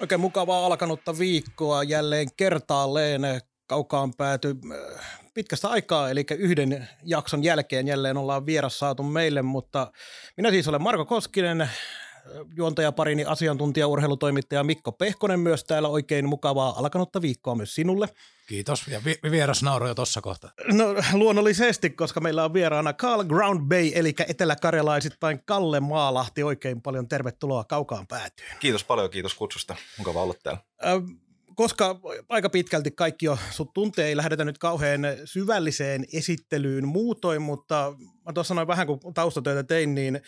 Oikein mukavaa alkanutta viikkoa jälleen kertaalleen. Kaukaan pääty äh, pitkästä aikaa, eli yhden jakson jälkeen jälleen ollaan vieras saatu meille, mutta minä siis olen Marko Koskinen, juontajaparini asiantuntija urheilutoimittaja Mikko Pehkonen myös täällä. Oikein mukavaa alkanutta viikkoa myös sinulle. Kiitos. Ja vi- vieras nauroi jo tuossa kohta. No luonnollisesti, koska meillä on vieraana Carl Ground Bay, eli eteläkarjalaisittain Kalle Maalahti. Oikein paljon tervetuloa kaukaan päätyyn. Kiitos paljon, kiitos kutsusta. Mukava olla täällä. Äh, koska aika pitkälti kaikki jo sut tuntee, ei lähdetä nyt kauhean syvälliseen esittelyyn muutoin, mutta mä tuossa sanoin vähän kun taustatöitä tein, niin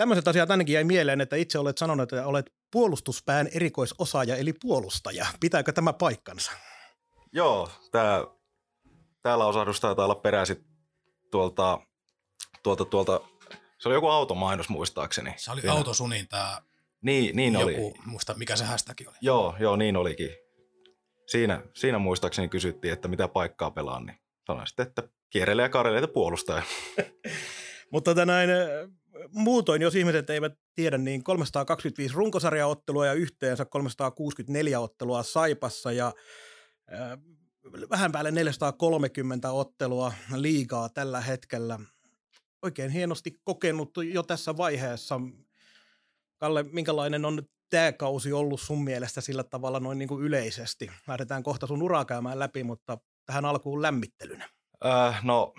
Tämmöiset asiat ainakin jäi mieleen, että itse olet sanonut, että olet puolustuspään erikoisosaaja eli puolustaja. Pitääkö tämä paikkansa? Joo, tää, tää lausahdus taitaa olla peräisin tuolta, tuolta, tuolta, se oli joku automainos muistaakseni. Se oli autosunin tämä niin, niin joku, oli. muista mikä se hästäkin oli. Joo, joo, niin olikin. Siinä, siinä muistaakseni kysyttiin, että mitä paikkaa pelaan, niin sanoin sitten, että kierrelee ja kareleita puolustaja. Mutta tänään muutoin, jos ihmiset eivät tiedä, niin 325 runkosarjaottelua ja yhteensä 364 ottelua Saipassa ja äh, vähän päälle 430 ottelua liigaa tällä hetkellä. Oikein hienosti kokenut jo tässä vaiheessa. Kalle, minkälainen on tämä kausi ollut sun mielestä sillä tavalla noin niin kuin yleisesti? Lähdetään kohta sun uraa käymään läpi, mutta tähän alkuun lämmittelynä. Äh, no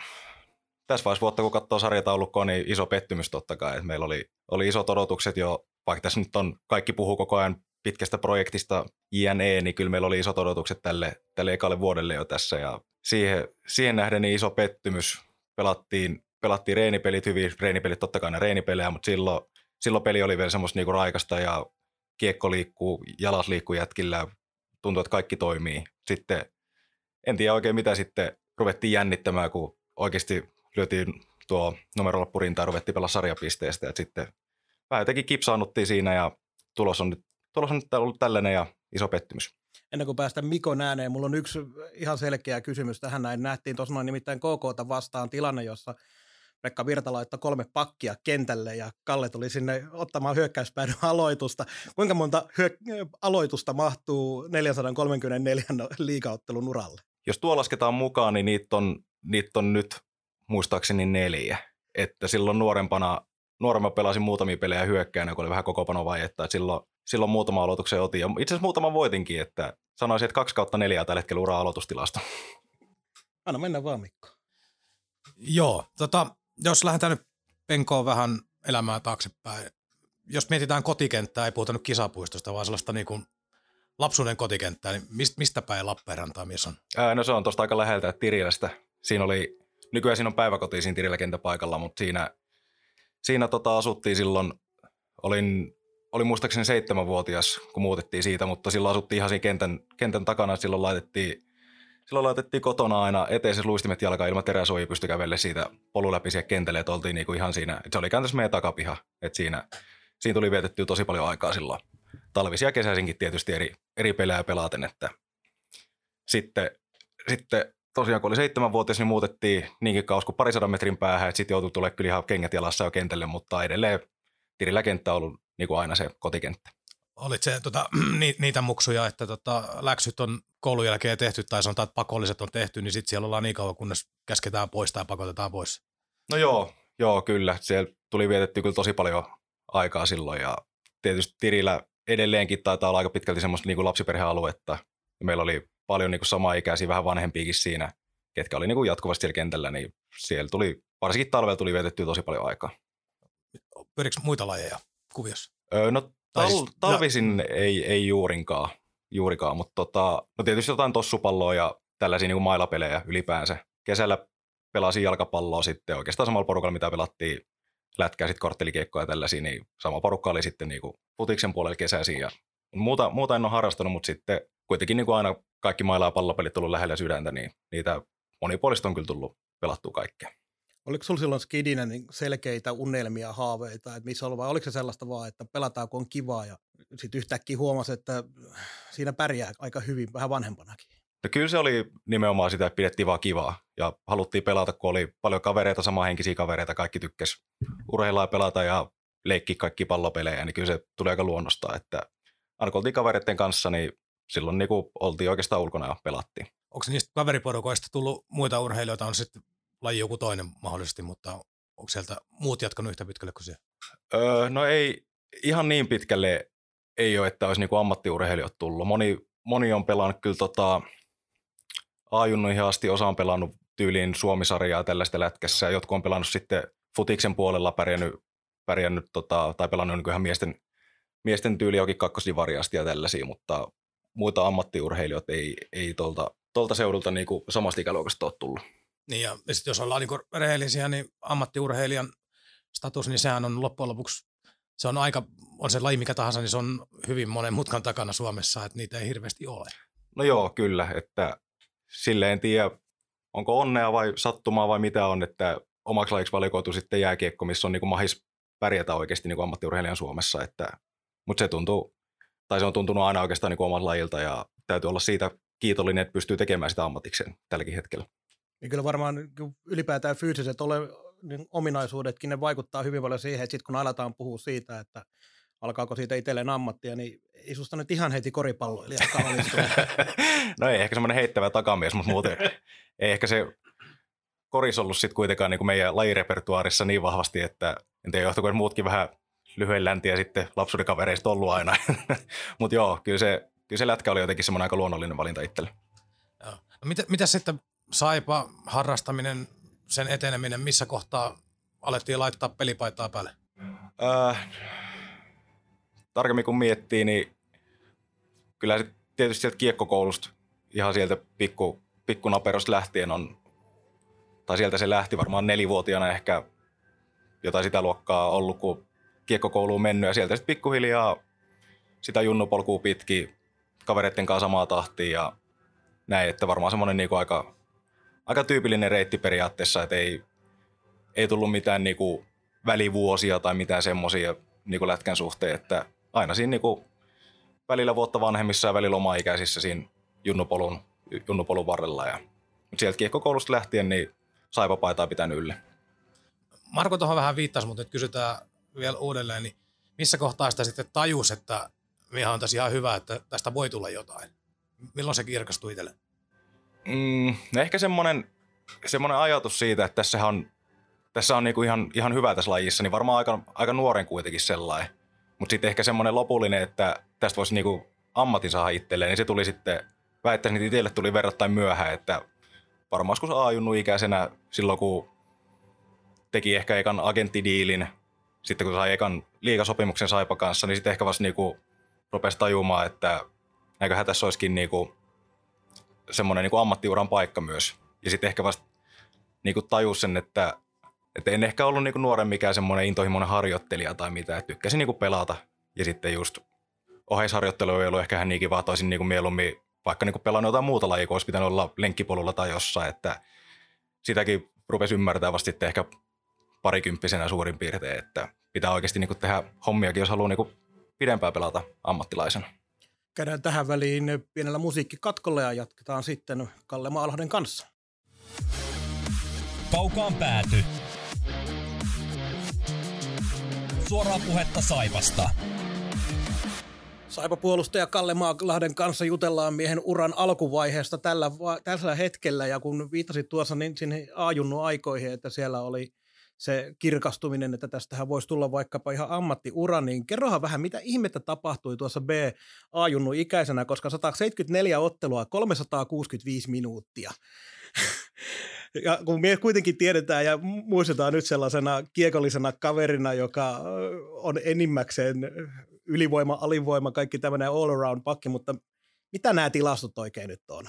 tässä vaiheessa vuotta, kun katsoo sarjataulukkoa, niin iso pettymys totta kai. Että meillä oli, oli isot odotukset jo, vaikka tässä nyt on, kaikki puhuu koko ajan pitkästä projektista JNE, niin kyllä meillä oli isot odotukset tälle, tälle ekalle vuodelle jo tässä. Ja siihen, siihen nähden niin iso pettymys. Pelattiin, pelattiin reenipelit hyvin, reenipelit totta kai ne reenipelejä, mutta silloin, silloin peli oli vielä semmoista niinku raikasta ja kiekko liikkuu, jalas liikkuu jätkillä, tuntuu, että kaikki toimii. Sitten en tiedä oikein mitä sitten ruvettiin jännittämään, kun oikeasti lyötiin tuo numerolappurinta ja ruvettiin pelaa sarjapisteestä. Ja sitten vähän jotenkin kipsaannuttiin siinä ja tulos on nyt, tulos on nyt ollut tällainen ja iso pettymys. Ennen kuin päästä Mikon ääneen, mulla on yksi ihan selkeä kysymys tähän näin. Nähtiin tuossa noin nimittäin KK vastaan tilanne, jossa Pekka Virta laittoi kolme pakkia kentälle ja Kalle tuli sinne ottamaan hyökkäyspäädyn aloitusta. Kuinka monta hyö- aloitusta mahtuu 434 liikaottelun uralle? Jos tuo lasketaan mukaan, niin niitä on, niitä on nyt muistaakseni neljä. Että silloin nuorempana, nuoremma pelasin muutamia pelejä hyökkäänä, kun oli vähän koko vaietta. Että silloin, silloin muutama aloituksen otin. Ja itse asiassa muutama voitinkin, että sanoisin, että kaksi kautta neljää tällä hetkellä uraa aloitustilasta. Anna mennä vaan Mikko. Joo, tota, jos lähdetään nyt penkoon vähän elämää taaksepäin. Jos mietitään kotikenttää, ei puhuta nyt kisapuistosta, vaan sellaista niin kuin lapsuuden kotikenttää, niin mistä päin Lappeenrantaa mies on? Ää, no se on tuosta aika läheltä Tirilästä. Siinä oli nykyään siinä on päiväkoti siinä Tirillä mutta siinä, siinä tota asuttiin silloin, olin, olin muistaakseni seitsemänvuotias, kun muutettiin siitä, mutta silloin asuttiin ihan siinä kentän, kentän takana, silloin laitettiin, silloin laitettiin kotona aina eteiset luistimet jalkaan ilman teräsuojia pysty kävelle siitä polun läpi siihen kentälle, että oltiin niinku ihan siinä, se oli kääntäisi meidän takapiha, että siinä, siinä tuli vietettyä tosi paljon aikaa silloin. Talvisia kesäisinkin tietysti eri, eri pelejä pelaten, että sitten, sitten tosiaan kun oli seitsemänvuotias, niin muutettiin niinkin kauas kuin parisadan metrin päähän, että sitten joutui tulemaan kyllä ihan kengät jalassa jo kentälle, mutta edelleen Tirillä kenttä on ollut niin kuin aina se kotikenttä. Olit se tota, ni, niitä muksuja, että tota, läksyt on koulun jälkeen tehty tai sanotaan, että pakolliset on tehty, niin sitten siellä ollaan niin kauan, kunnes käsketään pois tai pakotetaan pois. No joo, joo kyllä. Siellä tuli vietetty kyllä tosi paljon aikaa silloin ja tietysti Tirillä edelleenkin taitaa olla aika pitkälti semmoista niin kuin lapsiperhealuetta. Ja meillä oli paljon niin kuin samaa-ikäisiä, vähän vanhempiakin siinä, ketkä oli niin kuin jatkuvasti siellä kentällä, niin siellä tuli, varsinkin talvella tuli vietettyä tosi paljon aikaa. Pyörikö muita lajeja kuviossa? Öö, no tal- siis, talvisin ja... ei, ei juurinkaan, juurikaan mutta tota, no tietysti jotain tossupalloa ja tällaisia niin kuin mailapelejä ylipäänsä. Kesällä pelasin jalkapalloa sitten oikeastaan samalla porukalla, mitä pelattiin lätkää, sitten korttelikiekkoja ja tällaisia, niin sama porukka oli sitten niin kuin futiksen puolella kesäisin. Ja muuta, muuta en ole harrastanut, mutta sitten kuitenkin niin kuin aina kaikki maila- ja pallopelit tullut lähellä sydäntä, niin niitä monipuolista on kyllä tullut pelattua kaikkea. Oliko sinulla silloin skidinä niin selkeitä unelmia, haaveita, että missä on, vai oliko se sellaista vaan, että pelataan kun on kivaa ja sitten yhtäkkiä huomasi, että siinä pärjää aika hyvin, vähän vanhempanakin? No kyllä se oli nimenomaan sitä, että pidettiin vaan kivaa ja haluttiin pelata, kun oli paljon kavereita, samanhenkisiä kavereita, kaikki tykkäs urheilla ja pelata ja leikki kaikki pallopelejä, niin kyllä se tuli aika luonnosta, että aina kun oltiin kavereiden kanssa, niin silloin niin kuin oltiin oikeastaan ulkona ja pelattiin. Onko niistä kaveriporukoista tullut muita urheilijoita, on sitten laji joku toinen mahdollisesti, mutta onko sieltä muut jatkanut yhtä pitkälle kuin se? Öö, no ei ihan niin pitkälle ei ole, että olisi niin kuin ammattiurheilijat tullut. Moni, moni on pelannut kyllä tota, A-junnuihin asti, osa on pelannut tyyliin Suomisarjaa tällaista lätkässä, ja jotkut on pelannut sitten futiksen puolella pärjännyt, pärjännyt tota, tai pelannut niin ihan miesten, miesten tyyli jokin kakkosivariasti ja tällaisia, mutta muita ammattiurheilijoita ei, ei tuolta, tuolta seudulta niin kuin samasta ikäluokasta ole tullut. Niin ja sitten jos ollaan niin rehellisiä, niin ammattiurheilijan status, niin sehän on loppujen lopuksi, se on aika, on se laji mikä tahansa, niin se on hyvin monen mutkan takana Suomessa, että niitä ei hirveästi ole. No joo, kyllä, että silleen en tiedä, onko onnea vai sattumaa vai mitä on, että omaksi lajiksi valikoitu sitten jääkiekko, missä on niin kuin mahis pärjätä oikeasti niin kuin ammattiurheilijan Suomessa, että, mutta se tuntuu, tai se on tuntunut aina oikeastaan niin oman lajilta ja täytyy olla siitä kiitollinen, että pystyy tekemään sitä ammatikseen tälläkin hetkellä. Niin kyllä varmaan ylipäätään fyysiset ole, niin ominaisuudetkin, ne vaikuttaa hyvin paljon siihen, että sitten kun aletaan puhua siitä, että alkaako siitä itselleen ammattia, niin ei susta nyt ihan heti koripalloilija No ei ehkä semmoinen heittävä takamies, mutta muuten ei ehkä se koris ollut sitten kuitenkaan niin kuin meidän lajirepertuaarissa niin vahvasti, että en tiedä johtuiko muutkin vähän lyhyen läntiä sitten lapsuuden kavereista ollut aina. mutta joo, kyllä se, kyllä se lätkä oli jotenkin semmoinen aika luonnollinen valinta itselle. Joo. No mitä, mitä sitten saipa harrastaminen, sen eteneminen, missä kohtaa alettiin laittaa pelipaitaa päälle? Äh, tarkemmin kun miettii, niin kyllä se tietysti sieltä kiekkokoulusta ihan sieltä pikku, pikkunaperosta lähtien on, tai sieltä se lähti varmaan nelivuotiaana ehkä jotain sitä luokkaa ollut, kun kiekkokouluun mennyt ja sieltä sitten pikkuhiljaa sitä junnupolkua pitki kavereiden kanssa samaa tahtia ja näin, että varmaan semmoinen niinku aika, aika tyypillinen reitti periaatteessa, että ei, ei tullut mitään niinku välivuosia tai mitään semmoisia niinku lätkän suhteen, että aina siinä niinku välillä vuotta vanhemmissa ja välillä oma-ikäisissä siinä junnupolun, junnupolun varrella. Ja sieltä kiekkokoulusta lähtien niin saipa paitaa pitänyt ylle. Marko tuohon vähän viittasi, mutta nyt kysytään vielä uudelleen, niin missä kohtaa sitä sitten tajus, että mihän on tässä ihan hyvä, että tästä voi tulla jotain? Milloin se kirkastui itselle? Mm, no ehkä semmoinen, semmoinen ajatus siitä, että tässä on, tässä on niinku ihan, ihan hyvä tässä lajissa, niin varmaan aika, aika nuoren kuitenkin sellainen. Mutta sitten ehkä semmoinen lopullinen, että tästä voisi niinku ammatin saada itselleen, niin se tuli sitten, väittäisin, että itselle tuli verrattain myöhään, että varmaan joskus aajunnu ikäisenä silloin, kun teki ehkä ekan agenttidiilin, sitten kun sai ekan liikasopimuksen Saipa kanssa, niin sitten ehkä vasta niinku rupesi tajumaan, että näköhän tässä olisikin niinku semmoinen niinku ammattiuran paikka myös. Ja sitten ehkä vasta niinku tajus sen, että että en ehkä ollut niinku nuoren mikään semmoinen intohimoinen harjoittelija tai mitä, että tykkäsin niinku pelata. Ja sitten just oheisharjoittelu ei ollut ehkä ihan niin kiva, että olisin niinku mieluummin vaikka niinku pelannut jotain muuta lajia, kun olisi pitänyt olla lenkkipolulla tai jossain, että sitäkin rupesi ymmärtää vasta sitten ehkä parikymppisenä suurin piirtein, että pitää oikeasti niinku tehdä hommiakin, jos haluaa niinku pidempään pelata ammattilaisena. Käydään tähän väliin pienellä musiikkikatkolla ja jatketaan sitten Kalle Maalahden kanssa. Kaukaan pääty suoraa puhetta Saipasta. Saipa-puolustaja Kalle Maaklahden kanssa jutellaan miehen uran alkuvaiheesta tällä, tällä hetkellä. Ja kun viittasit tuossa niin sinne A-junnu aikoihin, että siellä oli se kirkastuminen, että tästähän voisi tulla vaikkapa ihan ammattiura, niin kerrohan vähän, mitä ihmettä tapahtui tuossa B A-junnu ikäisenä, koska 174 ottelua, 365 minuuttia. ja kun me kuitenkin tiedetään ja muistetaan nyt sellaisena kiekollisena kaverina, joka on enimmäkseen ylivoima, alivoima, kaikki tämmöinen all around pakki, mutta mitä nämä tilastot oikein nyt on?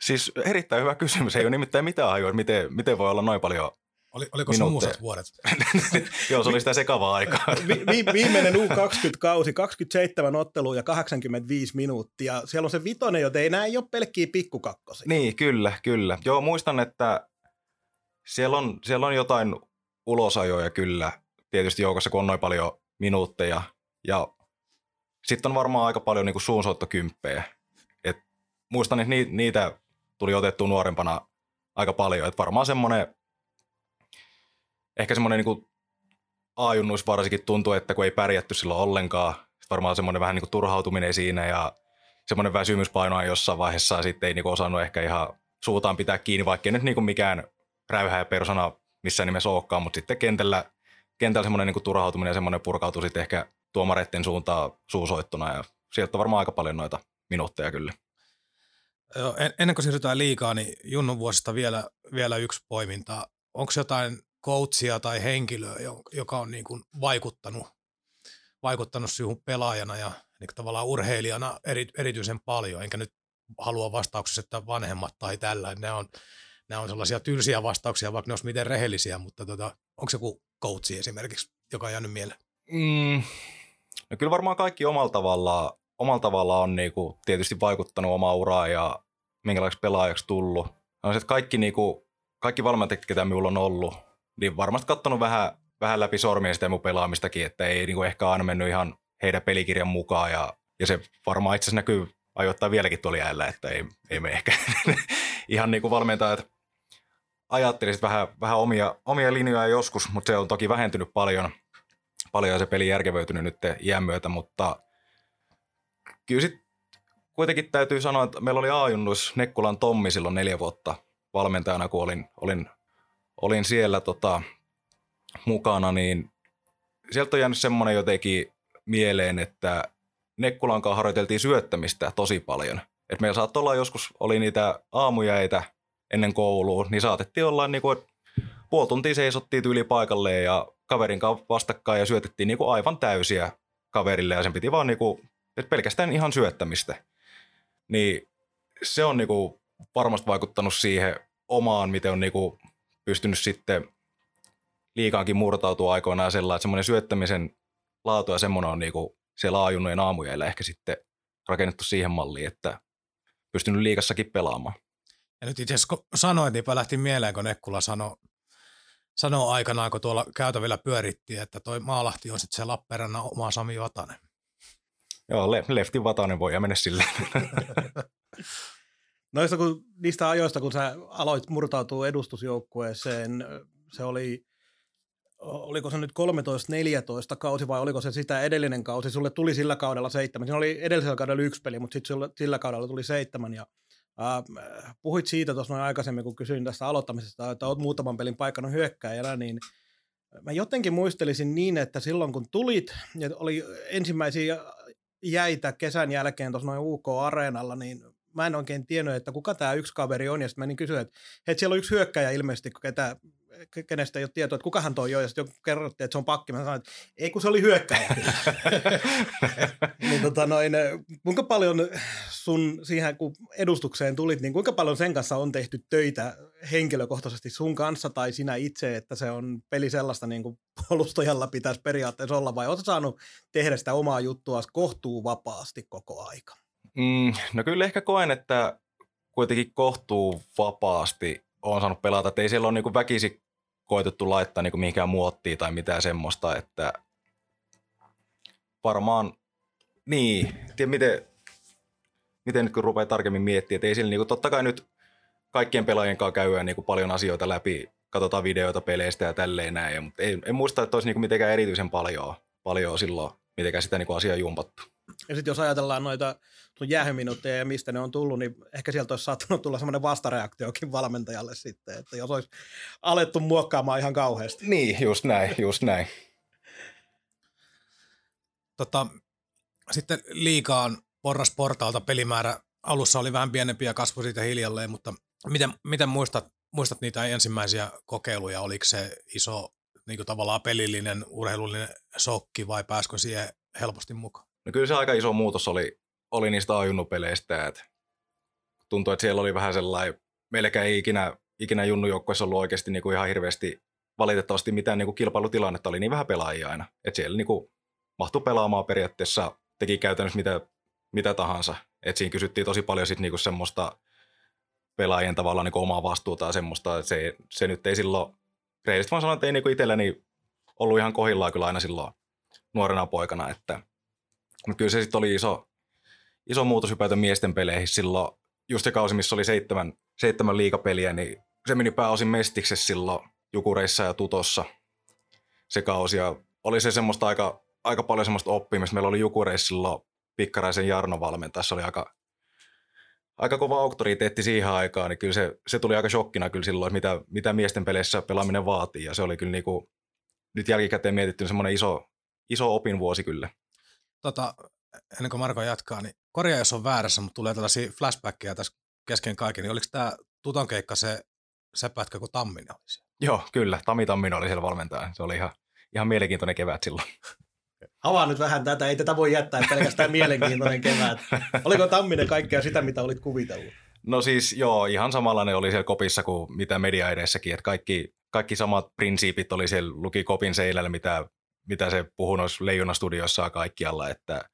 Siis erittäin hyvä kysymys. Ei ole nimittäin mitään hajua, miten, miten voi olla noin paljon Oli, oliko se muusat vuodet? Joo, se oli sitä sekavaa aikaa. Vi, vi, viimeinen U20-kausi, 27 ottelua ja 85 minuuttia. Siellä on se vitonen, joten ei nämä ei ole pelkkiä pikkukakkosia. Niin, kyllä, kyllä. Joo, muistan, että siellä on, siellä on jotain ulosajoja kyllä tietysti joukossa, kun on noin paljon minuutteja. Ja sitten on varmaan aika paljon niin suunsoittokymppejä. Et muistan, että niitä tuli otettu nuorempana aika paljon. Et varmaan semmoinen, ehkä semmoinen niin aajunnuus varsinkin tuntuu, että kun ei pärjätty silloin ollenkaan, sit varmaan semmoinen vähän niin kuin turhautuminen siinä ja semmoinen väsymys painoa jossain vaiheessa sitten ei niin kuin osannut ehkä ihan suutaan pitää kiinni, vaikka ei nyt niin kuin mikään räyhä ja persona missään nimessä olekaan, mutta sitten kentällä, kentällä semmoinen niin kuin turhautuminen ja semmoinen purkautui sitten ehkä tuomareiden suuntaan suusoittuna ja sieltä varmaan aika paljon noita minuutteja kyllä. Ennen kuin siirrytään liikaa, niin Junnun vuosista vielä, vielä yksi poiminta. Onko jotain coachia tai henkilöä, joka on niin kuin vaikuttanut, vaikuttanut sinun pelaajana ja niin kuin tavallaan urheilijana eri, erityisen paljon? Enkä nyt halua vastauksessa, että vanhemmat tai tällä. Ne on, ne on sellaisia tylsiä vastauksia, vaikka ne olisi miten rehellisiä, mutta tota, onko se joku coachi esimerkiksi, joka on jäänyt mieleen? Mm, no kyllä varmaan kaikki omalla tavallaan omalla tavallaan on niinku tietysti vaikuttanut omaa uraa ja minkälaiseksi pelaajaksi tullut. Että kaikki, niinku, kaikki valmentajat, ketä minulla on ollut, niin varmasti katsonut vähän, vähän läpi sormia sitä mun pelaamistakin, että ei niinku ehkä aina mennyt ihan heidän pelikirjan mukaan ja, ja se varmaan itse asiassa näkyy ajoittaa vieläkin tuolla jäällä, että ei, ei me ehkä ihan niin kuin valmentajat ajattelisit vähän, vähän omia, omia linjoja joskus, mutta se on toki vähentynyt paljon, paljon se peli järkevöitynyt nyt iän myötä, mutta – kyllä sit kuitenkin täytyy sanoa, että meillä oli A-junnus Nekkulan Tommi silloin neljä vuotta valmentajana, kun olin, olin, olin siellä tota, mukana, niin sieltä on jäänyt semmoinen jotenkin mieleen, että Nekkulan kanssa harjoiteltiin syöttämistä tosi paljon. Et meillä saattoi olla joskus, oli niitä aamujäitä ennen koulua, niin saatettiin olla niin kuin, puoli tuntia seisottiin tyyli paikalleen ja kaverin kanssa vastakkain ja syötettiin niin kuin aivan täysiä kaverille ja sen piti vaan niin kuin pelkästään ihan syöttämistä. Niin se on niinku varmasti vaikuttanut siihen omaan, miten on niinku pystynyt sitten liikaankin murtautua aikoinaan sellainen, että semmoinen syöttämisen laatu ja semmoinen on niinku siellä aajunnojen aamujäillä ehkä sitten rakennettu siihen malliin, että pystynyt liikassakin pelaamaan. Ja nyt itse asiassa kun sanoit, niin lähti mieleen, kun Nekkula sanoi, sanoi aikanaan, kun tuolla käytävillä pyörittiin, että toi Maalahti on sitten se Lappeenrannan oma Sami Vatanen. Joo, le- leftin vatainen voi mennä sille. Noista kun, niistä ajoista, kun sä aloit murtautua edustusjoukkueeseen, se oli, oliko se nyt 13-14 kausi vai oliko se sitä edellinen kausi? Sulle tuli sillä kaudella seitsemän. Siinä oli edellisellä kaudella yksi peli, mutta sitten sillä kaudella tuli seitsemän. Ja, äh, puhuit siitä tuossa noin aikaisemmin, kun kysyin tästä aloittamisesta, että olet muutaman pelin paikana hyökkääjänä, niin mä jotenkin muistelisin niin, että silloin kun tulit ja oli ensimmäisiä jäitä kesän jälkeen tuossa noin UK-areenalla, niin mä en oikein tiennyt, että kuka tämä yksi kaveri on, ja sitten menin kysyä, että hei, siellä on yksi hyökkäjä ilmeisesti, ketä, kenestä ei ole tietoa, että kukahan toi on, ja sitten kerrottiin, että se on pakki. Mä sanoin, että ei kun se oli hyökkäjä. niin tota noin, kuinka paljon sun siihen, kun edustukseen tulit, niin kuinka paljon sen kanssa on tehty töitä henkilökohtaisesti sun kanssa tai sinä itse, että se on peli sellaista niin kuin puolustajalla pitäisi periaatteessa olla, vai oletko saanut tehdä sitä omaa juttua kohtuu vapaasti koko aika? Mm, no kyllä ehkä koen, että kuitenkin kohtuu vapaasti on saanut pelata, että ei siellä ole niin väkisi koitettu laittaa niin mihinkään muottiin tai mitään semmoista, että varmaan, niin, tiedä miten, miten nyt kun rupeaa tarkemmin miettimään, että ei sillä niin kuin, totta kai nyt kaikkien pelaajien kanssa käydään niin kuin paljon asioita läpi, katsotaan videoita peleistä ja tälleen näin, mutta en, en muista, että olisi niin kuin mitenkään erityisen paljon, paljon silloin mitenkään sitä niin kuin asiaa jumpattu. Ja sitten jos ajatellaan noita sun jäähyminuutteja ja mistä ne on tullut, niin ehkä sieltä olisi saattanut tulla semmoinen vastareaktiokin valmentajalle sitten, että jos olisi alettu muokkaamaan ihan kauheasti. Niin, just näin, just näin. Tota, sitten liikaan porras portaalta pelimäärä alussa oli vähän pienempi ja kasvoi siitä hiljalleen, mutta miten, miten muistat, muistat niitä ensimmäisiä kokeiluja? Oliko se iso niin kuin tavallaan pelillinen, urheilullinen shokki vai pääskö siihen helposti mukaan? No kyllä se aika iso muutos oli, oli niistä ajunnupeleistä, että tuntui, että siellä oli vähän sellainen, meilläkään ei ikinä, ikinä junnujoukkoissa ollut oikeasti niin kuin ihan hirveästi valitettavasti mitään niin kuin kilpailutilannetta, oli niin vähän pelaajia aina. Että siellä niin kuin mahtui pelaamaan periaatteessa, teki käytännössä mitä, mitä tahansa. Et siinä kysyttiin tosi paljon sit niinku semmoista pelaajien tavallaan niinku omaa vastuuta ja semmoista, että se, se nyt ei silloin, reilisesti vaan sanoa, että ei niinku itselleni ollut ihan kohillaan kyllä aina silloin nuorena poikana, että mutta kyllä se sitten oli iso, iso muutos hypätä miesten peleihin silloin, just se kausi, missä oli seitsemän, seitsemän liikapeliä, niin se meni pääosin mestiksessä silloin Jukureissa ja Tutossa se kausi ja oli se semmoista aika aika paljon semmoista oppimista. Meillä oli Jukureissa silloin Pikkaraisen Jarno valmentaja, se oli aika, aika kova auktoriteetti siihen aikaan, niin kyllä se, se tuli aika shokkina kyllä silloin, että mitä, mitä miesten peleissä pelaaminen vaatii, ja se oli kyllä niinku, nyt jälkikäteen mietitty semmoinen iso, iso opinvuosi kyllä. Tota, ennen kuin Marko jatkaa, niin korjaa jos on väärässä, mutta tulee tällaisia flashbackia tässä kesken kaiken, niin oliko tämä Tuton keikka se, se pätkä, kun Tamminen oli siellä? Joo, kyllä. Tami Tamminen oli siellä valmentaja. Se oli ihan, ihan mielenkiintoinen kevät silloin. Avaa nyt vähän tätä, ei tätä voi jättää pelkästään mielenkiintoinen kevät. Oliko Tamminen kaikkea sitä, mitä olit kuvitellut? No siis joo, ihan samanlainen oli siellä kopissa kuin mitä media edessäkin, että kaikki, kaikki samat prinsiipit oli siellä, luki kopin seinällä, mitä, mitä se puhui noissa Leijona-studioissa kaikkialla, että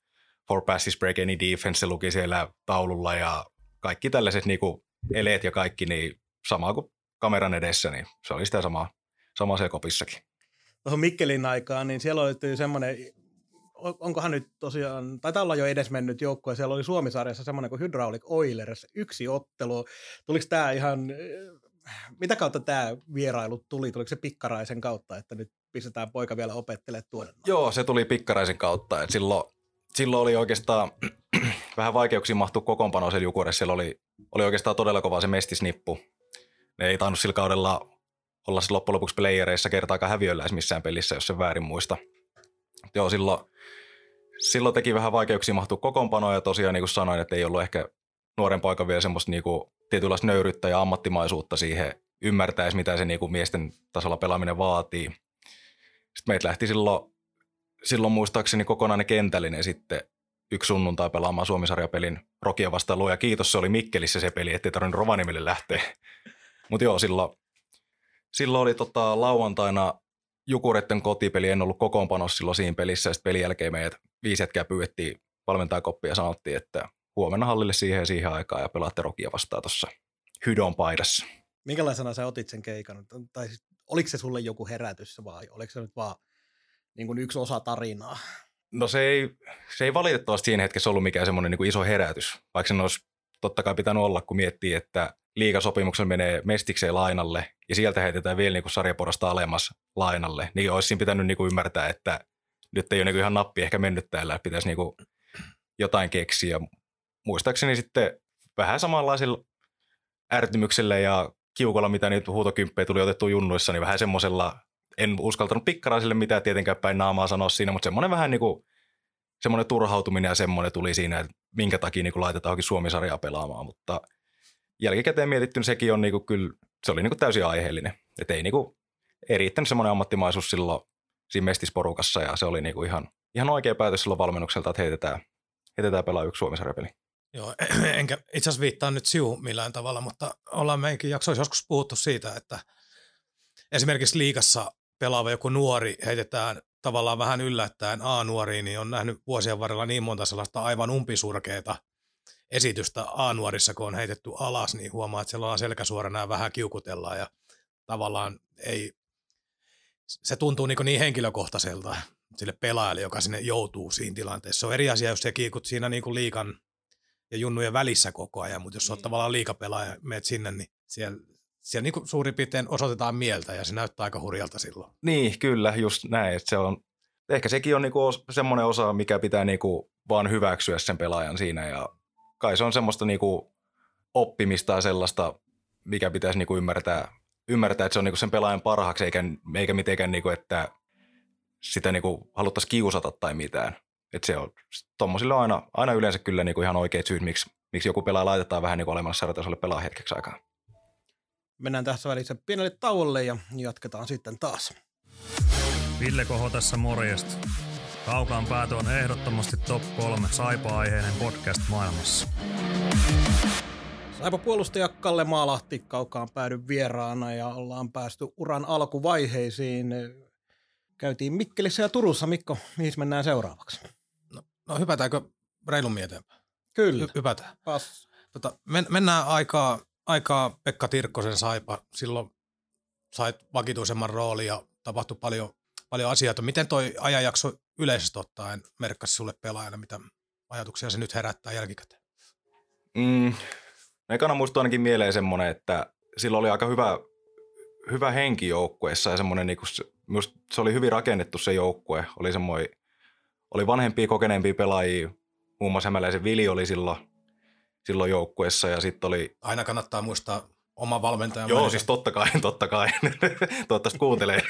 for passes break any defense, se luki siellä taululla ja kaikki tällaiset niinku eleet ja kaikki, niin sama kuin kameran edessä, niin se oli sitä samaa, samaa siellä kopissakin. Tuohon Mikkelin aikaan, niin siellä oli semmoinen onkohan nyt tosiaan, taitaa olla jo edesmennyt joukkue, siellä oli Suomisarjassa semmoinen kuin Hydraulic Oilers, yksi ottelu. Tuliko tämä ihan, mitä kautta tämä vierailu tuli? Tuliko se Pikkaraisen kautta, että nyt pistetään poika vielä opettelemaan tuonne? Joo, se tuli Pikkaraisen kautta, että silloin, silloin oli oikeastaan vähän vaikeuksia mahtua kokoonpanoon siellä Jukuressa. Siellä oli, oli oikeastaan todella kova se mestisnippu. Ne ei tainnut sillä kaudella olla se loppujen lopuksi playereissa kertaakaan häviöllä missään pelissä, jos se väärin muista. Joo, silloin silloin teki vähän vaikeuksia mahtua kokoonpanoon ja tosiaan niin kuin sanoin, että ei ollut ehkä nuoren poika vielä semmoista niin kuin tietynlaista nöyryyttä ja ammattimaisuutta siihen ymmärtäisi, mitä se niin kuin miesten tasolla pelaaminen vaatii. Sitten meitä lähti silloin, silloin muistaakseni kokonainen kentällinen sitten yksi sunnuntai pelaamaan Suomisarjapelin Rokia vastaan ja kiitos, se oli Mikkelissä se peli, ettei tarvinnut Rovaniemelle lähteä. Mutta joo, silloin, silloin oli tota, lauantaina Jukuretten kotipeli, en ollut kokoonpanossa silloin siinä pelissä, ja sitten pelin jälkeen meidät viisi jätkää pyydettiin valmentajakoppia ja sanottiin, että huomenna hallille siihen ja siihen aikaan ja pelaatte Rokia vastaan tuossa Hydon paidassa. Minkälaisena sä otit sen keikan? Tai siis, oliko se sulle joku herätys vai oliko se nyt vaan niin kuin yksi osa tarinaa? No se ei, se ei valitettavasti siinä hetkessä ollut mikään semmoinen niin iso herätys, vaikka se olisi totta kai pitänyt olla, kun miettii, että liikasopimuksen menee mestikseen lainalle ja sieltä heitetään vielä niin kuin sarjaporasta alemmas lainalle, niin olisi siinä pitänyt niin kuin ymmärtää, että nyt ei ole niin ihan nappi ehkä mennyt täällä, että pitäisi niin kuin jotain keksiä. Muistaakseni sitten vähän samanlaisilla ärtymyksellä ja kiukolla, mitä niitä huutokymppejä tuli otettu junnuissa, niin vähän semmoisella, en uskaltanut pikkaraisille mitään tietenkään päin naamaa sanoa siinä, mutta semmoinen vähän niin kuin, semmoinen turhautuminen ja semmoinen tuli siinä, että minkä takia niin kuin laitetaan johonkin Suomi-sarjaa pelaamaan, mutta jälkikäteen mietitty, niin sekin on niin kuin kyllä, se oli niin kuin täysin aiheellinen. Että ei, niin kuin, ei riittänyt semmoinen ammattimaisuus silloin siinä mestisporukassa ja se oli niinku ihan, ihan oikea päätös silloin valmennukselta, että heitetään, heitetään pelaa yksi suomi Joo, enkä itse asiassa viittaa nyt siu millään tavalla, mutta ollaan meinkin jaksoissa joskus puhuttu siitä, että esimerkiksi liikassa pelaava joku nuori heitetään tavallaan vähän yllättäen A-nuoriin, niin on nähnyt vuosien varrella niin monta sellaista aivan umpisurkeita esitystä A-nuorissa, kun on heitetty alas, niin huomaa, että siellä on selkäsuorana ja vähän kiukutellaan ja tavallaan ei se tuntuu niin, niin henkilökohtaiselta sille pelaajalle, joka sinne joutuu siinä tilanteessa. Se on eri asia, jos se kiikut siinä niin liikan ja junnujen välissä koko ajan, mutta jos mm. olet tavallaan liikapelaaja ja menet sinne, niin siellä, siellä niin kuin suurin piirtein osoitetaan mieltä ja se näyttää aika hurjalta silloin. Niin, kyllä, just näin. Että se on, ehkä sekin on niinku semmoinen osa, mikä pitää niinku vaan hyväksyä sen pelaajan siinä ja kai se on semmoista niinku oppimista ja sellaista, mikä pitäisi niinku ymmärtää ymmärtää, että se on niinku sen pelaajan parhaaksi, eikä, eikä mitenkään, niinku, että sitä niinku haluttaisiin kiusata tai mitään. Että se on, tommosille on aina, aina yleensä kyllä niinku ihan oikeat syyt, miksi, miksi joku pelaaja laitetaan vähän niinku olemassa sarjatasolle pelaa hetkeksi aikaa. Mennään tässä välissä pienelle tauolle ja jatketaan sitten taas. Ville Koho tässä morjesta. Kaukaan päätö on ehdottomasti top 3 saipa-aiheinen podcast maailmassa. Saipa puolustaja Kalle Maalahti kaukaan päädy vieraana ja ollaan päästy uran alkuvaiheisiin. Käytiin Mikkelissä ja Turussa. Mikko, mihin mennään seuraavaksi? No, no hypätäänkö reilummin eteenpäin? Kyllä. Hy- hypätään. Pas. Tota, men, mennään aikaa, aikaa Pekka Tirkkosen saipa. Silloin sait vakituisemman roolin ja tapahtui paljon, paljon asioita. Miten toi ajanjakso yleisesti ottaen merkkasi sulle pelaajana? Mitä ajatuksia se nyt herättää jälkikäteen? Mm, ekana muistuu ainakin mieleen semmoinen, että sillä oli aika hyvä, hyvä henki joukkueessa ja semmoinen, niin kuin, se, se oli hyvin rakennettu se joukkue. Oli semmoinen, oli vanhempia, kokeneempia pelaajia, muun muassa Hämäläisen Vili oli silloin, silloin joukkueessa ja sitten oli... Aina kannattaa muistaa oma valmentaja. Joo, siis totta kai, totta kai. Toivottavasti kuuntelee.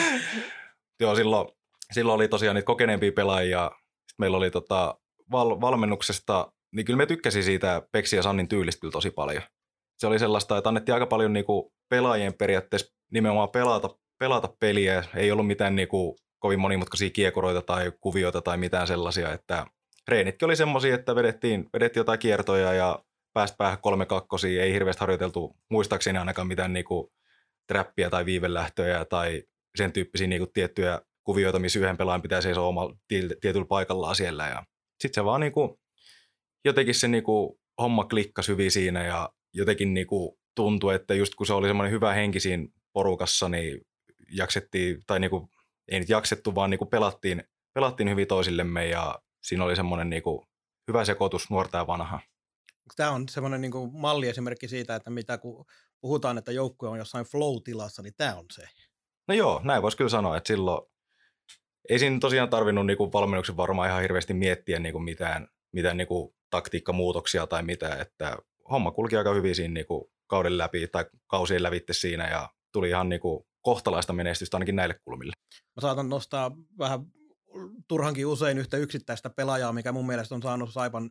Joo, silloin, silloin oli tosiaan niitä kokeneempia pelaajia. Sitten meillä oli tota, val, valmennuksesta, niin kyllä me tykkäsin siitä Peksi ja Sannin tyylistä kyllä tosi paljon. Se oli sellaista, että annettiin aika paljon niinku pelaajien periaatteessa nimenomaan pelata, pelata peliä. Ei ollut mitään niinku kovin monimutkaisia kiekoroita tai kuvioita tai mitään sellaisia, että reenitkin oli semmoisia, että vedettiin, vedettiin jotain kiertoja ja päästä päähän kolme kakkosia, ei hirveästi harjoiteltu muistaakseni ainakaan mitään niinku trappia tai viivelähtöjä tai sen tyyppisiä niinku tiettyjä kuvioita, missä yhden pelaajan pitää seisoa omalla tietyllä paikallaan siellä. Ja sitten se vaan niinku, jotenkin se niinku homma klikkasi hyvin siinä ja jotenkin niinku tuntui, että just kun se oli semmoinen hyvä henki siinä porukassa, niin jaksettiin, tai niinku, ei nyt jaksettu, vaan niinku pelattiin, pelattiin hyvin toisillemme ja siinä oli semmoinen niinku hyvä sekoitus nuorta ja vanhaa. Tämä on semmoinen niin kuin malliesimerkki siitä, että mitä kun puhutaan, että joukkue on jossain flow-tilassa, niin tämä on se. No joo, näin voisi kyllä sanoa, että silloin ei siinä tosiaan tarvinnut niin kuin valmennuksen varmaan ihan hirveästi miettiä niin kuin mitään, mitään niin kuin taktiikkamuutoksia tai mitään, että homma kulki aika hyvin siinä niin kuin kauden läpi tai kausien lävitte siinä ja tuli ihan niin kuin kohtalaista menestystä ainakin näille kulmille. Mä saatan nostaa vähän turhankin usein yhtä yksittäistä pelaajaa, mikä mun mielestä on saanut Saipan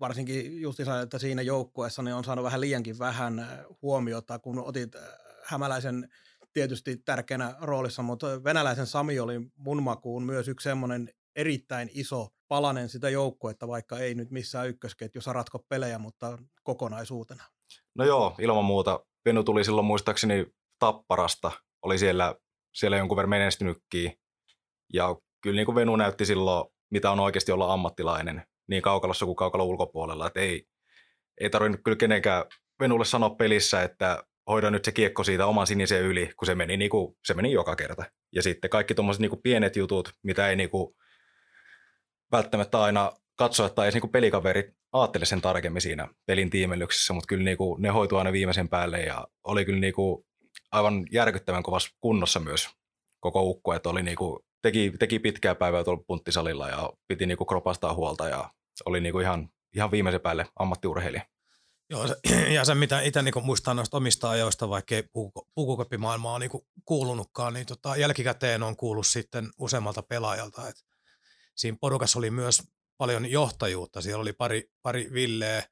varsinkin justiinsa, että siinä joukkueessa niin on saanut vähän liiankin vähän huomiota, kun otit hämäläisen tietysti tärkeänä roolissa, mutta venäläisen Sami oli mun makuun myös yksi semmoinen erittäin iso palanen sitä joukkuetta, vaikka ei nyt missään ykkösketjussa ratko pelejä, mutta kokonaisuutena. No joo, ilman muuta. Venu tuli silloin muistaakseni Tapparasta, oli siellä, siellä jonkun verran menestynytkin. Ja kyllä niin kuin Venu näytti silloin, mitä on oikeasti olla ammattilainen niin kaukalossa kuin kaukalon ulkopuolella. Että ei, ei tarvinnut kyllä kenenkään Venulle sanoa pelissä, että hoida nyt se kiekko siitä oman sinisen yli, kun se meni, niin kuin, se meni joka kerta. Ja sitten kaikki tuommoiset niin pienet jutut, mitä ei niin kuin, välttämättä aina katsoa tai edes niin pelikaverit ajattele sen tarkemmin siinä pelin tiimellyksessä, mutta kyllä niin kuin, ne hoituu aina viimeisen päälle ja oli kyllä niin kuin, aivan järkyttävän kovassa kunnossa myös koko ukko, että oli niin kuin, teki, teki pitkää päivää tuolla punttisalilla ja piti niin kuin kropastaa huolta ja oli niin kuin ihan, ihan viimeisen päälle ammattiurheilija. Joo, ja se mitä itse niin muistaa noista omista ajoista, vaikka ei pukukoppimaailmaa ole niin kuulunutkaan, niin tota, jälkikäteen on kuullut sitten useammalta pelaajalta, että siinä porukassa oli myös paljon johtajuutta. Siellä oli pari, pari Villeä,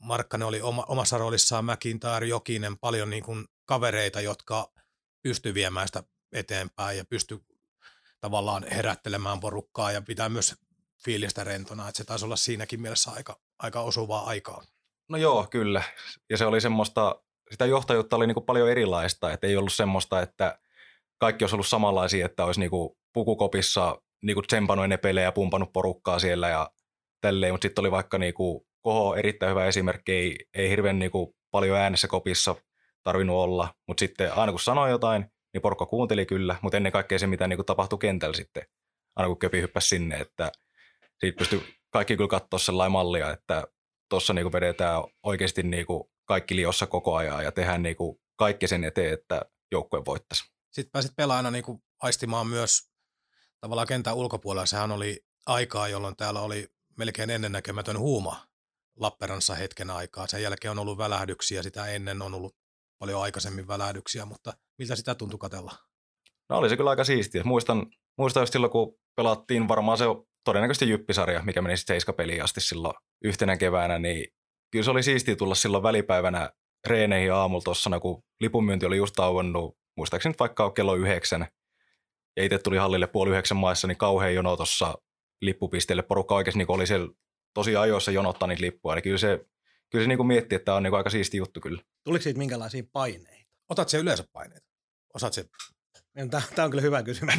Markkanen oli oma, omassa roolissaan, McIntyre, Jokinen, paljon niin kuin kavereita, jotka pysty viemään sitä eteenpäin ja pysty tavallaan herättelemään porukkaa ja pitää myös fiilistä rentona, että se taisi olla siinäkin mielessä aika, aika osuvaa aikaa. No joo, kyllä. Ja se oli semmoista, sitä johtajuutta oli niin kuin paljon erilaista, että ei ollut semmoista, että kaikki olisi ollut samanlaisia, että olisi niin kuin pukukopissa niin kuin tsempannut ennen pelejä, pumpannut porukkaa siellä ja tälleen, mutta sitten oli vaikka niin kuin Koho erittäin hyvä esimerkki, ei, ei hirveän niin kuin paljon äänessä kopissa tarvinnut olla, mutta sitten aina kun sanoi jotain, niin porukka kuunteli kyllä, mutta ennen kaikkea se, mitä niin kuin tapahtui kentällä sitten, aina kun köpi hyppäsi sinne, että siitä pystyi kaikki kyllä katsoa sellainen mallia, että tuossa niin vedetään oikeasti niin kuin kaikki liossa koko ajan ja tehdään niin kuin kaikki sen eteen, että joukkue voittaisi. Sitten pääsit pelaajana niin kuin aistimaan myös tavallaan kentän ulkopuolella. Sehän oli aikaa, jolloin täällä oli melkein ennennäkemätön huuma Lappeenrannassa hetken aikaa. Sen jälkeen on ollut välähdyksiä, sitä ennen on ollut paljon aikaisemmin välähdyksiä, mutta miltä sitä tuntui katella? No oli se kyllä aika siistiä. Muistan, muistan just silloin, kun pelattiin varmaan se todennäköisesti jyppisarja, mikä meni sitten seiskapeliin asti silloin yhtenä keväänä, niin kyllä se oli siistiä tulla silloin välipäivänä reeneihin aamulla tuossa, kun lipunmyynti oli just tauonnut, muistaakseni vaikka kello yhdeksän, ja itse tuli hallille puoli yhdeksän maissa, niin kauhean jono tuossa lippupisteelle. Porukka oikeasti niin oli siellä tosi ajoissa jonottaa niitä lippuja, niin kyllä se kyllä se niin kuin miettii, että tämä on niin kuin aika siisti juttu kyllä. Tuliko siitä minkälaisia paineita? Otat se yleensä paineita? Osaat se? Tämä on kyllä hyvä kysymys.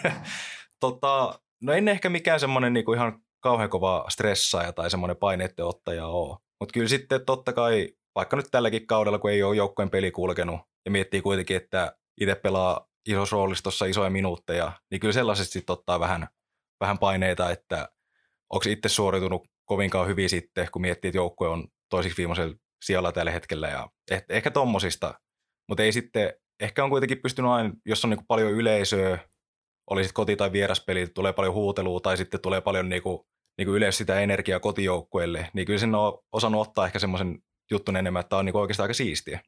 tota, no en ehkä mikään semmoinen niin kuin ihan kauhean kova stressaaja tai semmoinen paineiden ottaja ole. Mutta kyllä sitten totta kai, vaikka nyt tälläkin kaudella, kun ei ole joukkojen peli kulkenut ja miettii kuitenkin, että itse pelaa isossa roolissa tuossa isoja minuutteja, niin kyllä sellaisesti sitten ottaa vähän, vähän paineita, että onko itse suoritunut kovinkaan hyvin sitten, kun miettii, että joukkue on toisiksi viimeisellä sijalla tällä hetkellä. Ja eh, ehkä tommosista, mutta ei sitten, ehkä on kuitenkin pystynyt aina, jos on niin paljon yleisöä, oli sitten koti- tai vieraspeli, tulee paljon huutelua tai sitten tulee paljon niin kuin, niin kuin yleensä sitä energiaa kotijoukkueelle, niin kyllä sen on osannut ottaa ehkä semmoisen juttun enemmän, että on niin oikeastaan aika siistiä.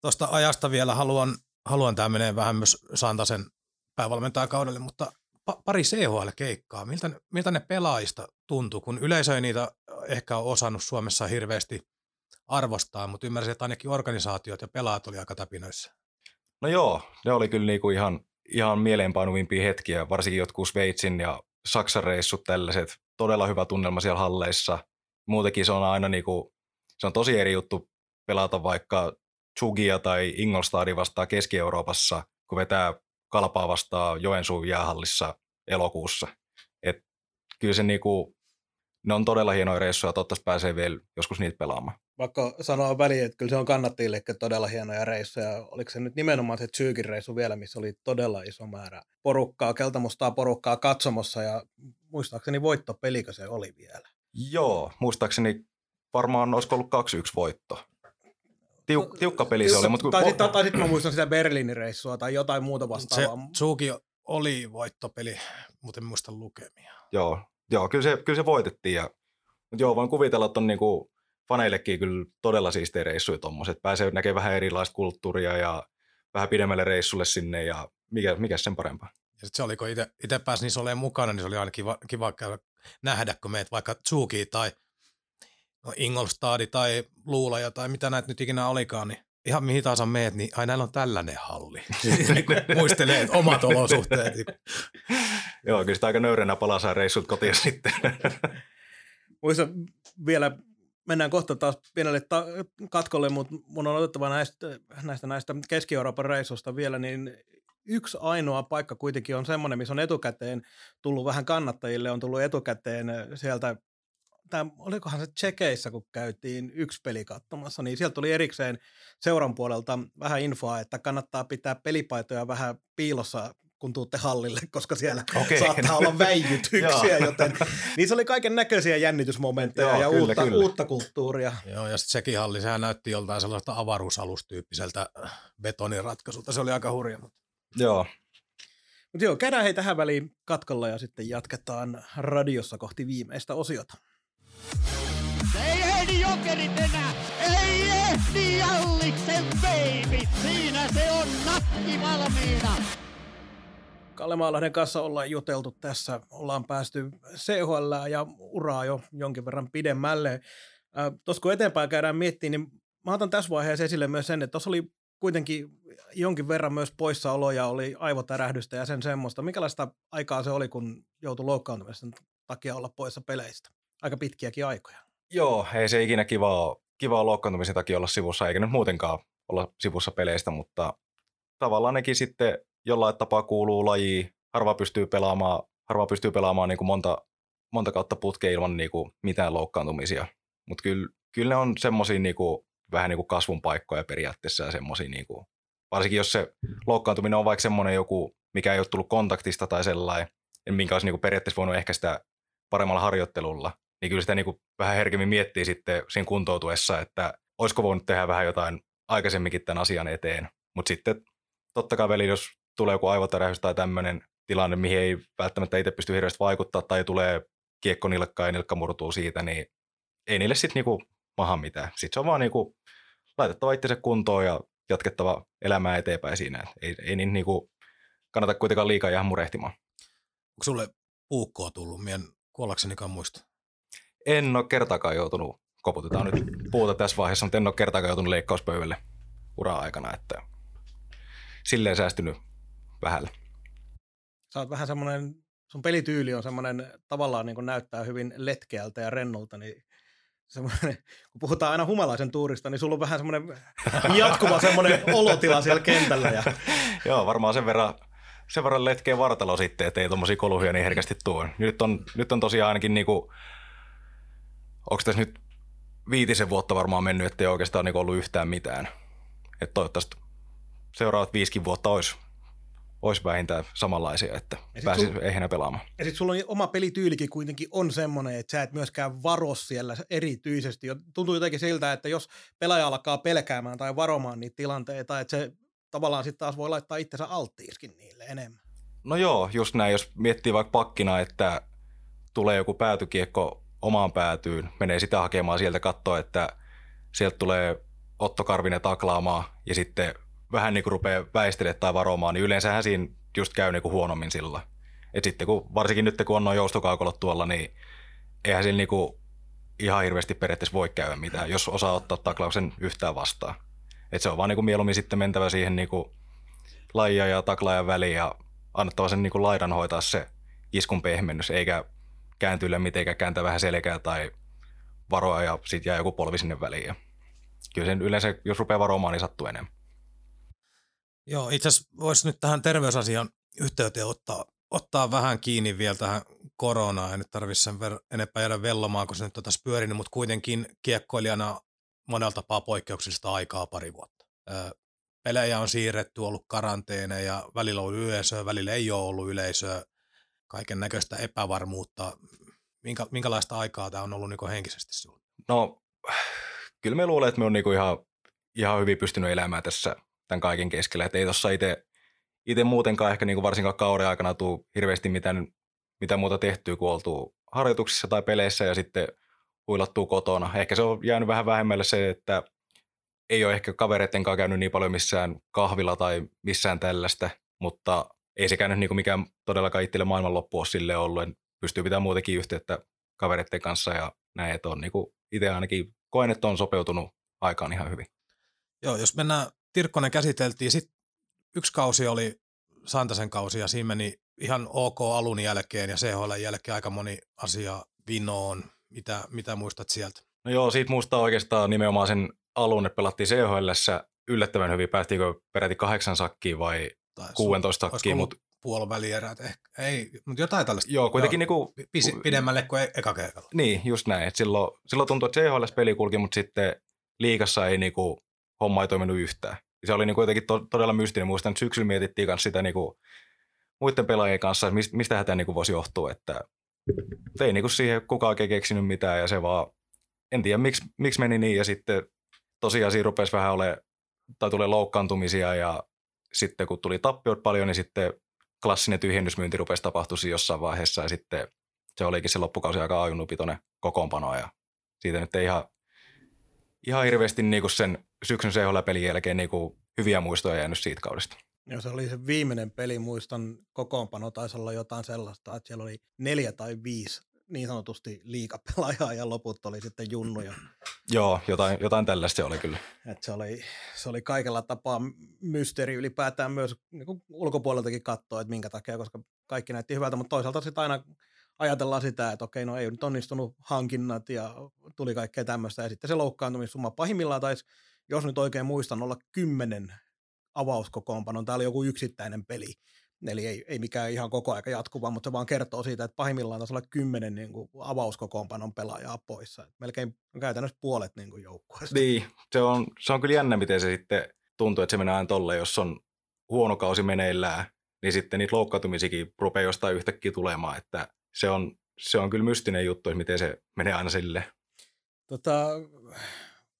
Tuosta ajasta vielä haluan, haluan tämä menee vähän myös Santasen päävalmentajakaudelle, mutta pa- pari CHL-keikkaa. Miltä, miltä ne pelaajista tuntuu, kun yleisö ei niitä ehkä ole osannut Suomessa hirveästi arvostaa, mutta ymmärsin, että ainakin organisaatiot ja pelaajat oli aika täpinöissä. No joo, ne oli kyllä niinku ihan, ihan mieleenpainuvimpia hetkiä, varsinkin jotkut Sveitsin ja Saksan reissut tällaiset. Todella hyvä tunnelma siellä halleissa. Muutenkin se on aina niinku, se on tosi eri juttu pelata vaikka Chugia tai Ingolstadi vastaan Keski-Euroopassa, kun vetää kalpaa vastaan Joensuun jäähallissa elokuussa. Et kyllä se niinku, ne on todella hienoja reissuja, toivottavasti pääsee vielä joskus niitä pelaamaan. Vaikka sanoa väliin, että kyllä se on kannattajille todella hienoja reissuja. Oliko se nyt nimenomaan se Tsyykin reissu vielä, missä oli todella iso määrä porukkaa, keltamustaa porukkaa katsomossa ja muistaakseni voittopelikö se oli vielä? Joo, muistaakseni varmaan olisiko ollut 2-1 voitto. Tiuk, tiukka peli se oli. Mutta kun... tai, sitten, tai sitten mä muistan sitä Berliinin reissua tai jotain muuta vastaavaa. Se Tsuki oli voittopeli, mutta en muista lukemia. Joo, joo kyllä, se, kyllä se voitettiin. Ja, mutta joo, voin kuvitella, että on niinku faneillekin kyllä todella siistejä reissuja tuommoiset. Pääsee näkemään vähän erilaista kulttuuria ja vähän pidemmälle reissulle sinne ja mikä, mikä sen parempaa. Ja sitten se oli, kun itse pääsi niissä olemaan mukana, niin se oli aina kiva, kiva käydä, nähdä, kun meet vaikka Tsuki tai no Ingolstadi tai Luulaja tai mitä näitä nyt ikinä olikaan, niin ihan mihin tahansa meet, niin aina on tällainen halli. Niin muistelee omat olosuhteet. Joo, kyllä sitä aika nöyränä palasää reissut kotiin sitten. Muista vielä, mennään kohta taas pienelle ta- katkolle, mutta mun on otettava näistä, näistä, näistä Keski-Euroopan reissusta vielä, niin yksi ainoa paikka kuitenkin on semmoinen, missä on etukäteen tullut vähän kannattajille, on tullut etukäteen sieltä tämä, olikohan se Tsekeissä, kun käytiin yksi peli katsomassa, niin sieltä tuli erikseen seuran puolelta vähän infoa, että kannattaa pitää pelipaitoja vähän piilossa kun tuutte hallille, koska siellä okay. saattaa olla väijytyksiä, joten niissä oli kaiken näköisiä jännitysmomentteja Joo, ja kyllä, uutta, kyllä. uutta kulttuuria. Joo, ja sitten sekin halli, sehän näytti joltain sellaista avaruusalustyyppiseltä betoniratkaisuta, se oli aika hurja. Mutta... Joo. Mutta joo, käydään hei tähän väliin katkolla ja sitten jatketaan radiossa kohti viimeistä osiota. Ei ehdi jokerit enää, ei ehdi Jalliksen baby, siinä se on nakki valmiina. Kalle Maalahden kanssa ollaan juteltu tässä, ollaan päästy CHL ja uraa jo jonkin verran pidemmälle. Tuossa kun eteenpäin käydään miettimään, niin mä otan tässä vaiheessa esille myös sen, että tuossa oli kuitenkin jonkin verran myös poissaoloja, oli aivotärähdystä ja sen semmoista. Mikälaista aikaa se oli, kun joutui loukkaantumisen takia olla poissa peleistä? Aika pitkiäkin aikoja. Joo, ei se ikinä kivaa, kivaa loukkaantumisen takia olla sivussa, eikä nyt muutenkaan olla sivussa peleistä, mutta tavallaan nekin sitten jollain tapaa kuuluu lajiin. Harva pystyy pelaamaan, harva pystyy pelaamaan niin kuin monta, monta kautta putkea ilman niin kuin mitään loukkaantumisia. Mutta kyllä, kyllä ne on semmoisia niin vähän niin kuin kasvun paikkoja periaatteessa ja semmoisia, niin kuin, varsinkin jos se loukkaantuminen on vaikka semmoinen joku, mikä ei ole tullut kontaktista tai sellainen, minkä olisi niin kuin periaatteessa voinut ehkä sitä paremmalla harjoittelulla, niin kyllä sitä niin kuin vähän herkemmin miettii sitten siinä kuntoutuessa, että olisiko voinut tehdä vähän jotain aikaisemminkin tämän asian eteen. Mutta sitten totta kai veli, jos tulee joku aivotärähys tai tämmöinen tilanne, mihin ei välttämättä itse pysty hirveästi vaikuttaa tai tulee kiekko nilkkaan ja nilkka murtuu siitä, niin ei niille sitten niinku maha mitään. Sitten se on vaan niinku laitettava itsensä kuntoon ja jatkettava elämää eteenpäin siinä. ei, ei niin niinku kannata kuitenkaan liikaa ihan murehtimaan. Onko sulle puukkoa tullut? Mien kuollaksenikaan muista. En ole kertaakaan joutunut, koputetaan nyt puuta tässä vaiheessa, mutta en ole kertaakaan joutunut leikkauspöydälle ura-aikana, että silleen säästynyt vähällä. Sä oot vähän semmoinen, sun pelityyli on semmoinen tavallaan niin kuin näyttää hyvin letkeältä ja rennolta, niin semmoinen, kun puhutaan aina humalaisen tuurista, niin sulla on vähän semmoinen jatkuva semmoinen olotila siellä kentällä. Ja... Joo, varmaan sen verran, sen verran letkee vartalo sitten, ettei tuommoisia koluhia niin herkästi tule. Nyt on, nyt on tosiaan ainakin niinku, onko tässä nyt viitisen vuotta varmaan mennyt, ettei oikeastaan niinku ollut yhtään mitään. Että toivottavasti seuraavat viisikin vuotta olisi, olisi vähintään samanlaisia, että pääsisi sul... ehjänä pelaamaan. Ja sitten sulla on oma pelityylikin kuitenkin on semmoinen, että sä et myöskään varo siellä erityisesti. Tuntuu jotenkin siltä, että jos pelaaja alkaa pelkäämään tai varomaan niitä tilanteita, että se tavallaan sitten taas voi laittaa itsensä alttiiskin niille enemmän. No joo, just näin. Jos miettii vaikka pakkina, että tulee joku päätykiekko omaan päätyyn, menee sitä hakemaan sieltä katsoa, että sieltä tulee Otto Karvinen taklaamaan ja sitten vähän niin kuin rupeaa väistelemään tai varomaan, niin yleensähän siinä just käy niin kuin huonommin sillä. Et sitten kun, varsinkin nyt kun on noin joustokaukolot tuolla, niin eihän sillä niin kuin ihan hirveästi periaatteessa voi käydä mitään, jos osaa ottaa taklauksen yhtään vastaan. Et se on vaan niin kuin mieluummin sitten mentävä siihen niin kuin lajia ja taklaajan väliin ja annettava sen niin kuin laidan hoitaa se iskun pehmennys, eikä kääntyillä mitenkään kääntää vähän selkää tai varoa ja sitten jää joku polvi sinne väliin. Ja kyllä sen yleensä, jos rupeaa varomaan, niin sattuu enemmän. Joo, itse asiassa voisi nyt tähän terveysasian yhteyteen ottaa, ottaa vähän kiinni vielä tähän koronaan. En nyt tarvitse sen ver- enempää jäädä vellomaan, kun se nyt on tässä pyörinyt, mutta kuitenkin kiekkoilijana monella tapaa poikkeuksellista aikaa pari vuotta. Öö, pelejä on siirretty, ollut karanteeneja, välillä on ollut yleisöä, välillä ei ole ollut yleisöä, kaiken näköistä epävarmuutta. Minkä, minkälaista aikaa tämä on ollut niin henkisesti sinulle? No, kyllä me luulen, että me on niin ihan, ihan hyvin pystynyt elämään tässä tämän kaiken keskellä. Että ei tuossa itse muutenkaan ehkä niin kuin varsinkaan kauden aikana tule hirveästi mitään, mitä muuta tehtyä, kuin oltu harjoituksissa tai peleissä ja sitten huilattuu kotona. Ehkä se on jäänyt vähän vähemmälle se, että ei ole ehkä kavereiden kanssa käynyt niin paljon missään kahvilla tai missään tällaista, mutta ei se käynyt niin kuin mikään todellakaan itselle maailmanloppu ole sille ollut. En pystyy pitämään muutenkin yhteyttä kavereiden kanssa ja näin, että on niin kuin itse ainakin koen, että on sopeutunut aikaan ihan hyvin. Joo, jos mennään Tirkkonen käsiteltiin. Sitten yksi kausi oli Santasen kausi ja siinä meni ihan ok alun jälkeen ja CHL jälkeen aika moni asia vinoon. Mitä, mitä muistat sieltä? No joo, siitä muistaa oikeastaan nimenomaan sen alun, että pelattiin CHL yllättävän hyvin. Päästiinkö peräti kahdeksan sakkiin vai tai 16 sakkiin? Mutta puolen välierät ehkä. Ei, mutta jotain tällaista. Joo, kuitenkin joo, niinku, pisi, pidemmälle kuin e- eka kerralla. Niin, just näin. Et silloin, silloin tuntui, että CHL-peli kulki, mutta sitten liikassa ei niinku, homma ei toiminut yhtään se oli niin kuin jotenkin to, todella mystinen. Muistan, että syksyllä mietittiin kanssa sitä niin kuin muiden pelaajien kanssa, että mistä tämä niin kuin voisi johtua, että ei niin kuin siihen kukaan oikein keksinyt mitään ja se vaan, en tiedä miksi, miksi meni niin ja sitten tosiaan siinä rupesi vähän ole tai tulee loukkaantumisia ja sitten kun tuli tappiot paljon, niin sitten klassinen tyhjennysmyynti rupesi tapahtua jossain vaiheessa ja sitten se olikin se loppukausi aika ajunnupitoinen kokoonpano ja siitä nyt ei ihan ihan hirveästi niin kuin sen syksyn CHL-pelin jälkeen niin kuin hyviä muistoja jäänyt siitä kaudesta. Joo, se oli se viimeinen peli, muistan kokoonpano taisi olla jotain sellaista, että siellä oli neljä tai viisi niin sanotusti liikapelaajaa ja loput oli sitten junnuja. Joo, jotain, jotain tällaista oli kyllä. Et se, oli, se oli kaikella tapaa mysteeri ylipäätään myös niin kuin ulkopuoleltakin katsoa, että minkä takia, koska kaikki näytti hyvältä, mutta toisaalta sitten aina ajatellaan sitä, että okei, no ei nyt onnistunut hankinnat ja tuli kaikkea tämmöistä. Ja sitten se loukkaantumissumma pahimmillaan taisi, jos nyt oikein muistan, olla kymmenen avauskokoonpanon. Tämä oli joku yksittäinen peli. Eli ei, ei mikään ihan koko aika jatkuva, mutta se vaan kertoo siitä, että pahimmillaan taisi olla kymmenen niin kuin avauskokoonpanon pelaajaa poissa. Et melkein käytännössä puolet niin kuin joukkueesta. Niin, se on, se on kyllä jännä, miten se sitten tuntuu, että se menee aina tolle, jos on huono kausi meneillään, niin sitten niitä loukkaantumisikin rupeaa jostain yhtäkkiä tulemaan, että se on, se on kyllä mystinen juttu, että miten se menee aina sille. Tota,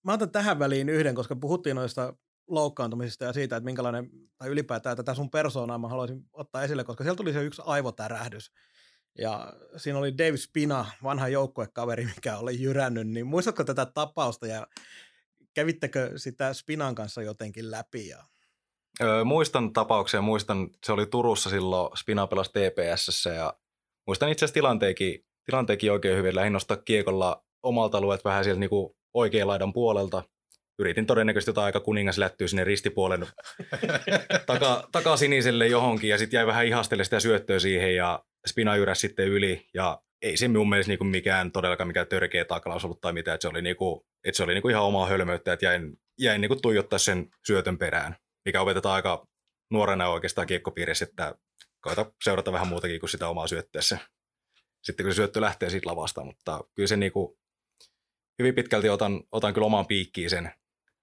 mä otan tähän väliin yhden, koska puhuttiin noista loukkaantumisista ja siitä, että minkälainen, tai ylipäätään tätä sun persoonaa mä haluaisin ottaa esille, koska siellä tuli se yksi aivotärähdys. Ja siinä oli Dave Spina, vanha joukkuekaveri, mikä oli jyrännyt, niin muistatko tätä tapausta ja kävittekö sitä Spinan kanssa jotenkin läpi? Ja... Öö, muistan tapauksia, muistan, se oli Turussa silloin, Spina pelasi TPSssä ja muistan itse asiassa tilanteenkin, tilanteenkin oikein hyvin. Lähdin nostaa kiekolla omalta alueet vähän sieltä niin oikean laidan puolelta. Yritin todennäköisesti jotain aika kuningas lättyä sinne ristipuolen taka, takasiniselle johonkin ja sitten jäi vähän ihastelle sitä syöttöä siihen ja spina jyräsi sitten yli ja ei se mun mielestä niinku mikään todellakaan mikään törkeä taklaus ollut tai mitään, että se oli, niinku, että se oli niinku ihan omaa hölmöyttä, että jäin, jäin niinku tuijottaa sen syötön perään, mikä opetetaan aika nuorena oikeastaan kiekkopiirissä, että koita seurata vähän muutakin kuin sitä omaa syötteessä. Sitten kun se syöttö lähtee siitä lavasta, mutta kyllä se niinku, hyvin pitkälti otan, otan kyllä omaan piikkiin sen,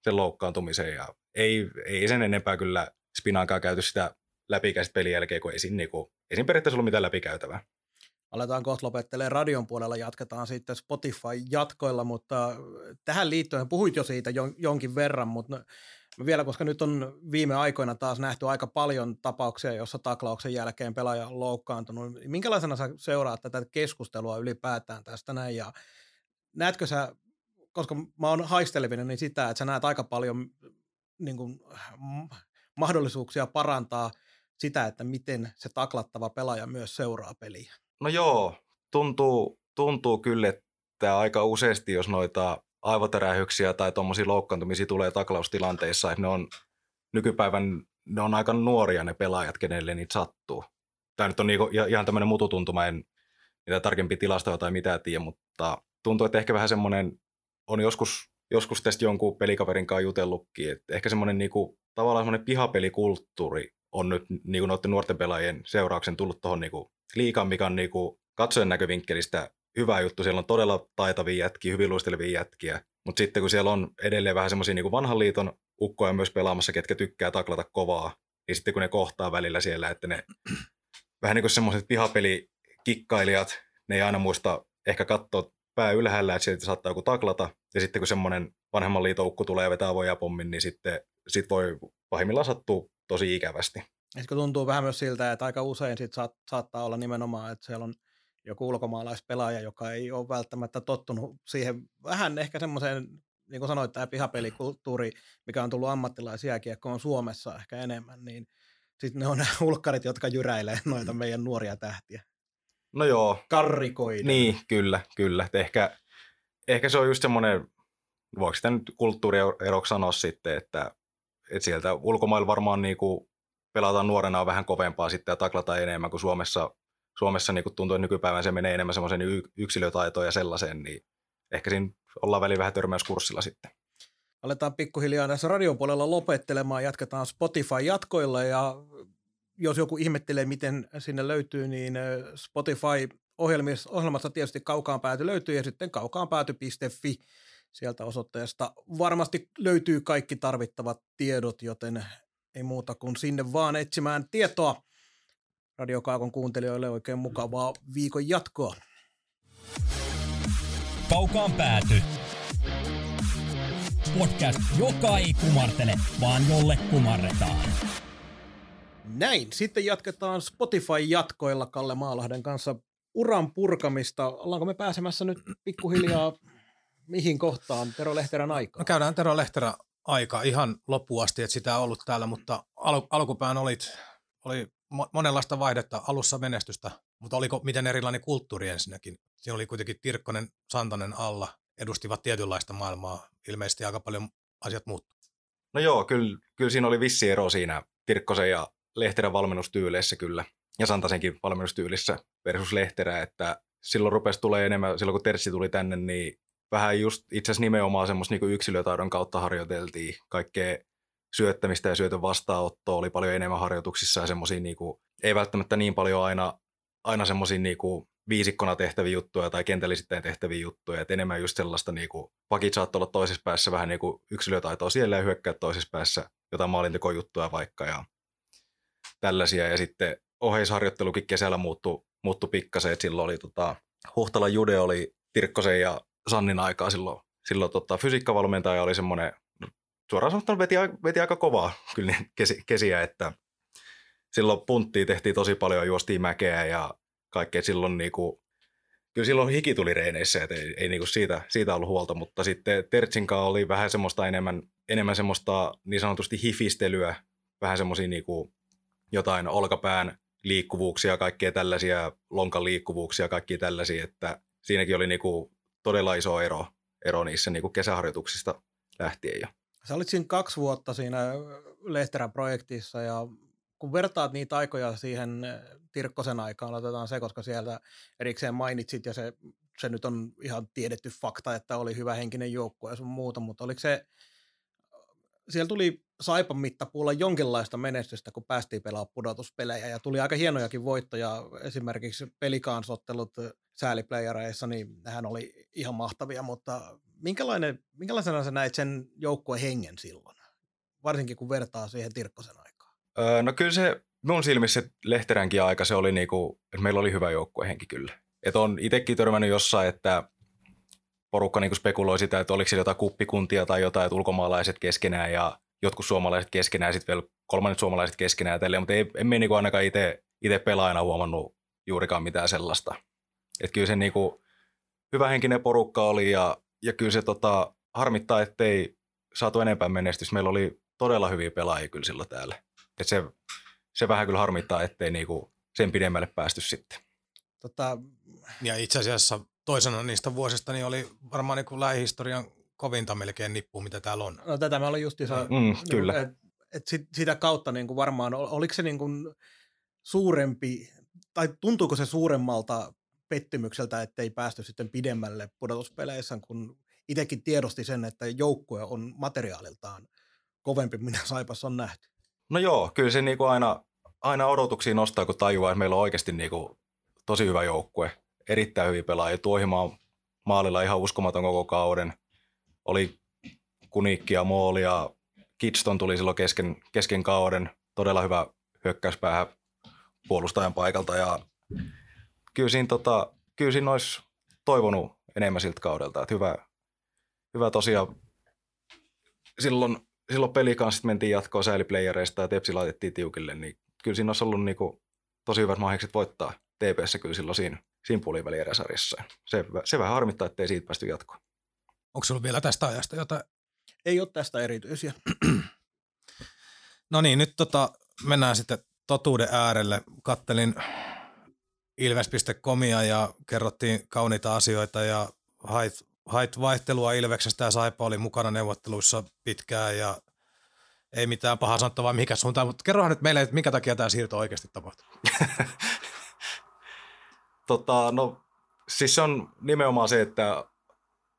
sen loukkaantumisen ja ei, ei sen enempää kyllä Spinaankaan käyty sitä läpikäistä pelin jälkeen, kun ei siinä, niinku, ei siinä periaatteessa ollut mitään läpikäytävää. Aletaan kohta lopettelee radion puolella, jatketaan sitten Spotify-jatkoilla, mutta tähän liittyen puhuit jo siitä jonkin verran, mutta vielä, koska nyt on viime aikoina taas nähty aika paljon tapauksia, jossa taklauksen jälkeen pelaaja on loukkaantunut. Minkälaisena sä seuraat tätä keskustelua ylipäätään tästä näin ja näetkö sä, koska mä oon haistelevinen, niin sitä, että sä näet aika paljon niin kuin, mahdollisuuksia parantaa sitä, että miten se taklattava pelaaja myös seuraa peliä. No joo, tuntuu, tuntuu kyllä, että aika useasti, jos noita aivotärähyksiä tai tuommoisia loukkaantumisia tulee taklaustilanteissa, että ne on nykypäivän, ne on aika nuoria ne pelaajat, kenelle niitä sattuu. Tämä nyt on niinku ihan tämmöinen mututuntuma, en mitä tarkempi tilastoja tai mitä tiedä, mutta tuntuu, että ehkä vähän semmoinen, on joskus, joskus tästä jonkun pelikaverin kanssa jutellutkin, että ehkä semmoinen niinku, tavallaan semmoinen pihapelikulttuuri on nyt niinku noiden nuorten pelaajien seurauksen tullut tuohon niinku liikaan, mikä on niinku katsojen näkövinkkelistä hyvä juttu. Siellä on todella taitavia jätkiä, hyvin luistelevia jätkiä. Mutta sitten kun siellä on edelleen vähän semmoisia niin vanhan liiton ukkoja myös pelaamassa, ketkä tykkää taklata kovaa, niin sitten kun ne kohtaa välillä siellä, että ne vähän niin kuin semmoiset pihapelikikkailijat, ne ei aina muista ehkä katsoa pää ylhäällä, että sieltä saattaa joku taklata. Ja sitten kun semmoinen vanhemman liiton ukko tulee ja vetää vojapommin, niin sitten sit voi pahimmillaan sattua tosi ikävästi. Sitten tuntuu vähän myös siltä, että aika usein sit saat, saattaa olla nimenomaan, että siellä on joku ulkomaalaispelaaja, joka ei ole välttämättä tottunut siihen vähän ehkä semmoiseen, niin kuin sanoit, tämä pihapelikulttuuri, mikä on tullut ammattilaisjääkiekkoon Suomessa ehkä enemmän, niin sitten ne on ne ulkkarit, jotka jyräilee noita meidän nuoria tähtiä. No joo. Karrikoiden. Niin, kyllä, kyllä. ehkä, ehkä se on just semmoinen, voiko sitä nyt kulttuurieroksi sanoa sitten, että, että sieltä ulkomailla varmaan niin kuin pelataan nuorena on vähän kovempaa sitten ja taklataan enemmän kuin Suomessa. Suomessa niin kuin tuntuu, että nykypäivän se menee enemmän semmoisen yksilötaitoon ja sellaiseen, niin ehkä siinä ollaan väliin vähän törmäyskurssilla sitten. Aletaan pikkuhiljaa tässä radiopuolella lopettelemaan, jatketaan Spotify-jatkoilla ja jos joku ihmettelee, miten sinne löytyy, niin Spotify ohjelmassa tietysti kaukaan pääty löytyy ja sitten kaukaanpääty.fi sieltä osoitteesta varmasti löytyy kaikki tarvittavat tiedot, joten ei muuta kuin sinne vaan etsimään tietoa. Radiokaakon kuuntelijoille oikein mukavaa viikon jatkoa. Kaukaan pääty. Podcast, joka ei kumartele, vaan jolle kumarretaan. Näin, sitten jatketaan Spotify-jatkoilla Kalle Maalahden kanssa uran purkamista. Ollaanko me pääsemässä nyt pikkuhiljaa mihin kohtaan Tero Lehterän aikaa? No käydään Tero Lehterän aika ihan loppuun asti, että sitä on ollut täällä, mutta al- alkupään olit, oli monenlaista vaihdetta, alussa menestystä, mutta oliko miten erilainen kulttuuri ensinnäkin? Siinä oli kuitenkin Tirkkonen, Santanen alla, edustivat tietynlaista maailmaa, ilmeisesti aika paljon asiat muuttu. No joo, kyllä, kyllä siinä oli vissi ero siinä Tirkkosen ja Lehterän valmennustyyleissä kyllä, ja Santasenkin valmennustyylissä versus Lehterä, että silloin rupesi tulee enemmän, silloin kun Terssi tuli tänne, niin vähän just itse asiassa nimenomaan semmoista niin yksilötaidon kautta harjoiteltiin. Kaikkea syöttämistä ja syötön vastaanottoa oli paljon enemmän harjoituksissa ja semmoisia niin kuin, ei välttämättä niin paljon aina, aina semmoisia niin kuin viisikkona tehtäviä juttuja tai kentällisittäin tehtäviä juttuja, että enemmän just sellaista niin kuin, pakit saattoi olla toisessa päässä vähän niin kuin yksilötaitoa siellä ja hyökkää toisessa päässä jotain maalintekojuttuja vaikka ja tällaisia ja sitten oheisharjoittelukin kesällä muuttui, muuttui pikkasen, että silloin oli tota, Huhtala Jude oli Tirkkosen ja Sannin aikaa silloin, silloin tota, fysiikkavalmentaja oli semmoinen, suoraan sanottuna veti, veti aika kovaa kyllä niin kesi, kesiä, että silloin punttia tehtiin tosi paljon, juostiin mäkeä ja kaikkea silloin niinku, kyllä silloin hiki tuli reineissä, että ei, ei niinku siitä, siitä ollut huolta, mutta sitten Tertsinkaan oli vähän semmoista enemmän, enemmän semmoista niin sanotusti hifistelyä, vähän semmoisia niinku jotain olkapään liikkuvuuksia, kaikkea tällaisia, lonkan liikkuvuuksia, kaikkia tällaisia, että siinäkin oli niinku todella iso ero, ero niissä niin kuin kesäharjoituksista lähtien. Ja. Sä olit siinä kaksi vuotta siinä Lehterän projektissa ja kun vertaat niitä aikoja siihen Tirkkosen aikaan, otetaan se, koska sieltä erikseen mainitsit ja se, se nyt on ihan tiedetty fakta, että oli hyvä henkinen joukkue ja sun muuta, mutta oliko se, siellä tuli Saipan mittapuulla jonkinlaista menestystä, kun päästiin pelaamaan pudotuspelejä ja tuli aika hienojakin voittoja, esimerkiksi pelikansottelut sääliplayereissa, niin nehän oli ihan mahtavia, mutta minkälainen, minkälaisena sä näit sen joukkueen hengen silloin, varsinkin kun vertaa siihen Tirkkosen aikaan? Öö, no kyllä se mun silmissä Lehteränkin aika se oli niinku, että meillä oli hyvä joukkuehenki kyllä. Että on itsekin törmännyt jossain, että porukka niinku spekuloi sitä, että oliko siellä jotain kuppikuntia tai jotain, että ulkomaalaiset keskenään ja jotkut suomalaiset keskenään, sitten vielä kolmannet suomalaiset keskenään tälleen, mutta ei, emme niinku ainakaan itse pelaajana huomannut juurikaan mitään sellaista. Että kyllä se niinku hyvähenkinen porukka oli ja, ja kyllä se tota, harmittaa, ettei saatu enempää menestystä. Meillä oli todella hyviä pelaajia kyllä silloin täällä. Et se, se vähän kyllä harmittaa, ettei niinku sen pidemmälle päästy sitten. Tota, Ja itse asiassa toisena niistä vuosista niin oli varmaan niin kuin lähihistorian kovinta melkein nippu, mitä täällä on. no tätä mä olin justiinsa, Mm, kyllä. et, et sit, sitä kautta niin kuin varmaan, ol- oliko se niin kuin suurempi, tai tuntuuko se suuremmalta pettymykseltä, ettei päästy sitten pidemmälle pudotuspeleissä, kun itsekin tiedosti sen, että joukkue on materiaaliltaan kovempi, mitä Saipas on nähty. No joo, kyllä se niinku aina, aina odotuksia nostaa, kun tajuaa, että meillä on oikeasti niinku tosi hyvä joukkue. Erittäin hyviä pelaajia. Tuohimaa maalilla ihan uskomaton koko kauden. Oli Kunikkia, Moolia, Kidston tuli silloin kesken, kesken kauden. Todella hyvä hyökkäyspäähän puolustajan paikalta. Ja kyllä siinä, tota, kyllä siinä olisi toivonut enemmän siltä kaudelta. Että hyvä, hyvä tosiaan silloin, silloin peli kanssa mentiin jatkoon sääliplayereista ja Tepsi laitettiin tiukille, niin kyllä siinä olisi ollut niinku tosi hyvät mahdollisuudet voittaa TPS kyllä silloin siinä, siinä puolivälieräsarjassa. Se, se vähän harmittaa, ettei siitä päästy jatkoon. Onko sulla vielä tästä ajasta jotain? Ei ole tästä erityisiä. No niin, nyt tota, mennään sitten totuuden äärelle. Kattelin ilves.comia ja kerrottiin kauniita asioita ja hait, hait vaihtelua Ilveksestä ja Saipa oli mukana neuvotteluissa pitkään ja ei mitään pahaa sanottavaa mikä suuntaan, mutta kerrohan nyt meille, että minkä takia tämä siirto oikeasti tapahtui. Tota, no, siis se on nimenomaan se, että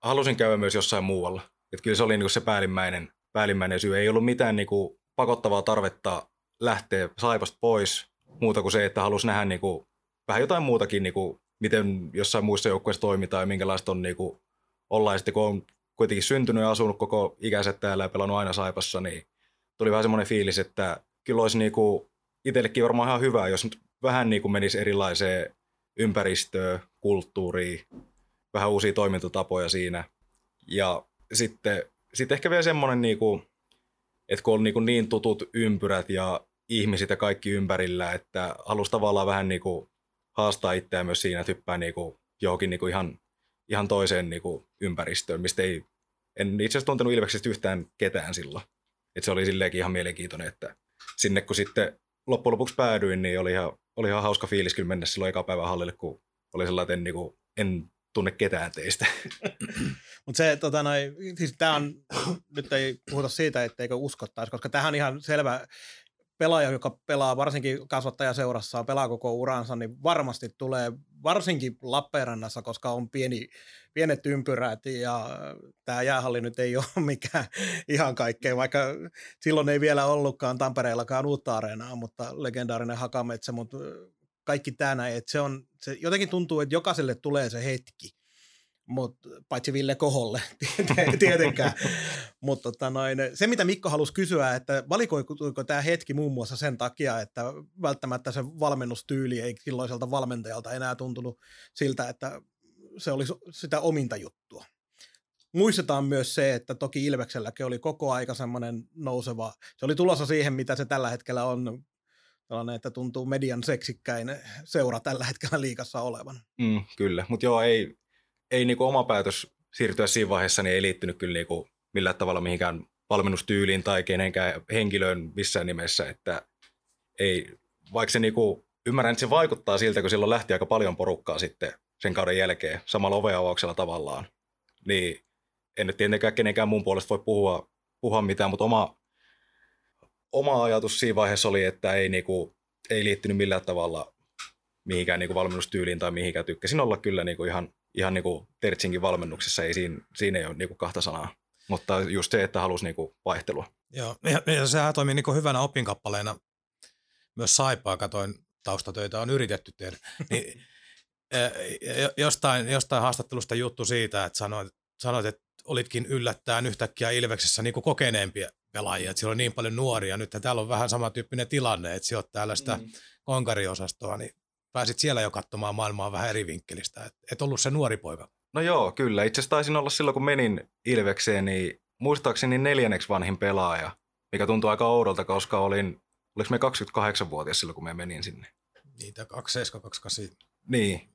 halusin käydä myös jossain muualla. Et kyllä se oli niinku se päällimmäinen, päällimmäinen syy. Ei ollut mitään niinku pakottavaa tarvetta lähteä Saipasta pois, muuta kuin se, että halusi nähdä niinku vähän jotain muutakin, niinku, miten jossain muissa joukkueissa toimitaan ja minkälaista on niinku olla. Ja sitten kun on kuitenkin syntynyt ja asunut koko ikäiset täällä ja pelannut aina Saipassa, niin tuli vähän semmoinen fiilis, että kyllä olisi niinku itsellekin varmaan ihan hyvä, jos vähän niinku menisi erilaiseen ympäristöön, kulttuuriin, vähän uusia toimintatapoja siinä. Ja sitten, sitten ehkä vielä semmoinen, niinku, että kun on niinku niin tutut ympyrät ja ihmiset ja kaikki ympärillä, että halusi tavallaan vähän niinku haastaa itseään myös siinä, että hyppää niinku johonkin niinku ihan, ihan toiseen niinku ympäristöön, mistä ei, en itse asiassa tuntenut Ilveksestä yhtään ketään silloin. Et se oli silleenkin ihan mielenkiintoinen, että sinne kun sitten loppujen lopuksi päädyin, niin oli ihan, oli ihan hauska fiilis kyllä mennä silloin eka päivän hallille, kun oli sellainen, niin kuin, en tunne ketään teistä. Mutta se, tota, noi, siis tämä on, nyt ei puhuta siitä, etteikö uskottaisi, koska tähän on ihan selvä pelaaja, joka pelaa varsinkin kasvattajaseurassa, pelaa koko uransa, niin varmasti tulee, varsinkin Lappeenrannassa, koska on pieni, pienet ympyrät ja tämä jäähalli nyt ei ole mikään ihan kaikkea, vaikka silloin ei vielä ollutkaan Tampereellakaan uutta areenaa, mutta legendaarinen Hakametsä, mutta kaikki tämä näin, että se on, se jotenkin tuntuu, että jokaiselle tulee se hetki, mut, paitsi Ville Koholle tietenkään. Mutta tota noin, se, mitä Mikko halusi kysyä, että valikoituiko tämä hetki muun muassa sen takia, että välttämättä se valmennustyyli ei silloiselta valmentajalta enää tuntunut siltä, että se oli sitä ominta juttua. Muistetaan myös se, että toki Ilvekselläkin oli koko aika semmoinen nouseva, se oli tulossa siihen, mitä se tällä hetkellä on, tällainen, että tuntuu median seksikkäin seura tällä hetkellä liikassa olevan. Mm, kyllä, mutta joo, ei, ei niinku oma päätös siirtyä siinä vaiheessa, niin ei liittynyt kyllä niinku millään tavalla mihinkään valmennustyyliin tai kenenkään henkilöön missään nimessä, että ei, vaikka se niinku, ymmärrän, että se vaikuttaa siltä, kun silloin lähti aika paljon porukkaa sitten sen kauden jälkeen samalla oveavauksella tavallaan, niin en nyt tietenkään kenenkään muun puolesta voi puhua, puhua mitään, mutta oma, oma ajatus siinä vaiheessa oli, että ei, niinku, ei liittynyt millään tavalla mihinkään niin kuin valmennustyyliin tai mihinkään. Tykkäsin olla kyllä niin kuin ihan, ihan niin kuin Tertsinkin valmennuksessa, ei siinä, siinä ei ole niin kuin kahta sanaa. Mutta just se, että halusi niin kuin vaihtelua. Joo, ja, ja sehän toimii niin hyvänä opinkappaleena. Myös Saipaa katoin taustatöitä on yritetty tehdä. Niin, jostain, jostain haastattelusta juttu siitä, että sanoit, sanoit että olitkin yllättäen yhtäkkiä Ilveksessä niin kuin kokeneempia pelaajia, että siellä on niin paljon nuoria. Nyt täällä on vähän samantyyppinen tilanne, että sijoit täällä sitä mm. konkariosastoa, niin pääsit siellä jo katsomaan maailmaa vähän eri vinkkelistä. Et, et ollut se nuori poika. No joo, kyllä. Itse asiassa taisin olla silloin, kun menin Ilvekseen, niin muistaakseni neljänneksi vanhin pelaaja, mikä tuntuu aika oudolta, koska olin, oliko me 28-vuotias silloin, kun me menin sinne. Niitä 27, 28. Niin.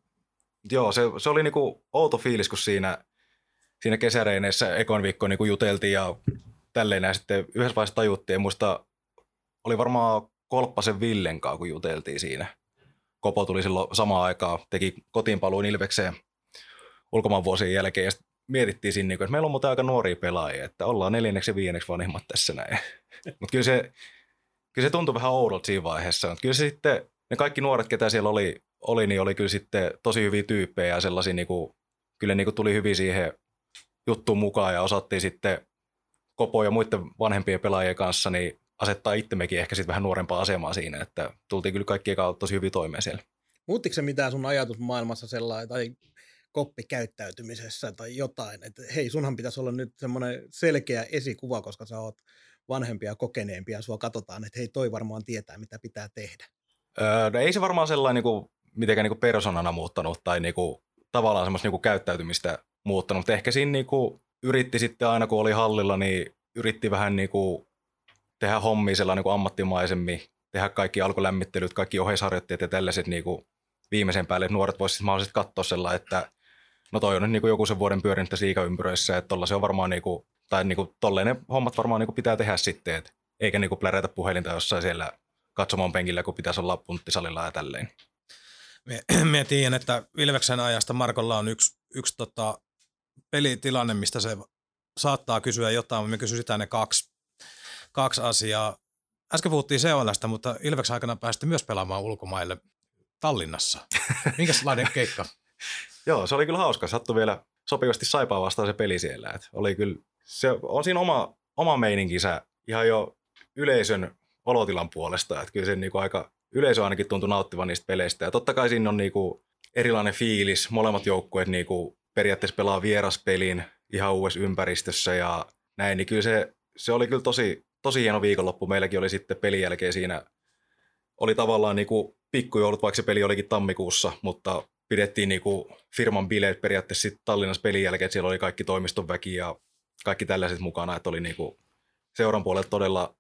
Joo, se, se oli niinku outo fiilis, kun siinä, siinä kesäreineissä ekon viikko niinku juteltiin ja tälleen ja sitten yhdessä vaiheessa tajuttiin. Ja muista oli varmaan Kolppasen Villen kanssa, kun juteltiin siinä. Kopo tuli silloin samaan aikaan, teki kotiinpaluun Ilvekseen ulkomaan vuosien jälkeen ja mietittiin siinä, että meillä on muuten aika nuoria pelaajia, että ollaan neljänneksi ja viienneksi vanhimmat tässä näin. Mutta kyllä se, kyllä se tuntui vähän oudolta siinä vaiheessa. Mutta kyllä se sitten, ne kaikki nuoret, ketä siellä oli, oli niin oli kyllä sitten tosi hyviä tyyppejä ja sellaisia, niinku, kyllä niinku tuli hyvin siihen juttuun mukaan ja osattiin sitten Kopo ja muiden vanhempien pelaajien kanssa niin asettaa itsemmekin ehkä sitten vähän nuorempaa asemaa siinä, että tultiin kyllä kaikki tosi hyvin toimeen siellä. Muuttiko se mitään sun ajatusmaailmassa sellainen, tai koppikäyttäytymisessä tai jotain, että hei, sunhan pitäisi olla nyt semmoinen selkeä esikuva, koska sä oot vanhempia ja kokeneempia ja sua katsotaan, että hei, toi varmaan tietää, mitä pitää tehdä. Öö, no ei se varmaan sellainen niin kuin, mitenkään niin kuin persoonana muuttanut tai niin kuin, tavallaan semmoista niin kuin käyttäytymistä muuttanut, mutta ehkä siinä niin kuin, yritti sitten aina, kun oli hallilla, niin yritti vähän niin kuin, tehdä hommia sellainen niin ammattimaisemmin, tehdä kaikki alkulämmittelyt, kaikki oheisharjoitteet ja tällaiset niin kuin, viimeisen päälle, että nuoret voisivat mahdollisesti katsoa sellainen, että no toi on nyt niin kuin joku sen vuoden pyörinyt tässä liikaympyröissä, että tolla se on varmaan niin kuin, tai niin kuin, tolleen ne hommat varmaan niin kuin pitää tehdä sitten, että eikä niin kuin puhelinta jossain siellä katsomaan penkillä, kun pitäisi olla punttisalilla ja tälleen. Me, tiedän, että Ilveksen ajasta Markolla on yksi, yksi tota, pelitilanne, mistä se saattaa kysyä jotain, mutta me kysytään ne kaksi, kaksi asiaa. Äsken puhuttiin Seolasta, mutta Ilveksen aikana pääsitte myös pelaamaan ulkomaille Tallinnassa. Minkälainen keikka? Joo, se oli kyllä hauska. Sattui vielä sopivasti saipaa vastaan se peli siellä. Et oli kyllä, se on siinä oma, oma meininkinsä ihan jo yleisön olotilan puolesta. Et kyllä se niinku aika, yleisö ainakin tuntui nauttivan niistä peleistä. Ja totta kai siinä on niinku erilainen fiilis. Molemmat joukkueet niinku periaatteessa pelaa vieraspelin ihan uudessa ympäristössä ja näin. Niin kyllä se, se oli kyllä tosi, tosi hieno viikonloppu. Meilläkin oli sitten pelin jälkeen siinä, oli tavallaan niinku pikkujoulut, vaikka se peli olikin tammikuussa, mutta pidettiin niinku firman bileet periaatteessa sit Tallinnassa pelin jälkeen, että siellä oli kaikki toimiston väki ja kaikki tällaiset mukana, että oli niinku seuran puolelta todella,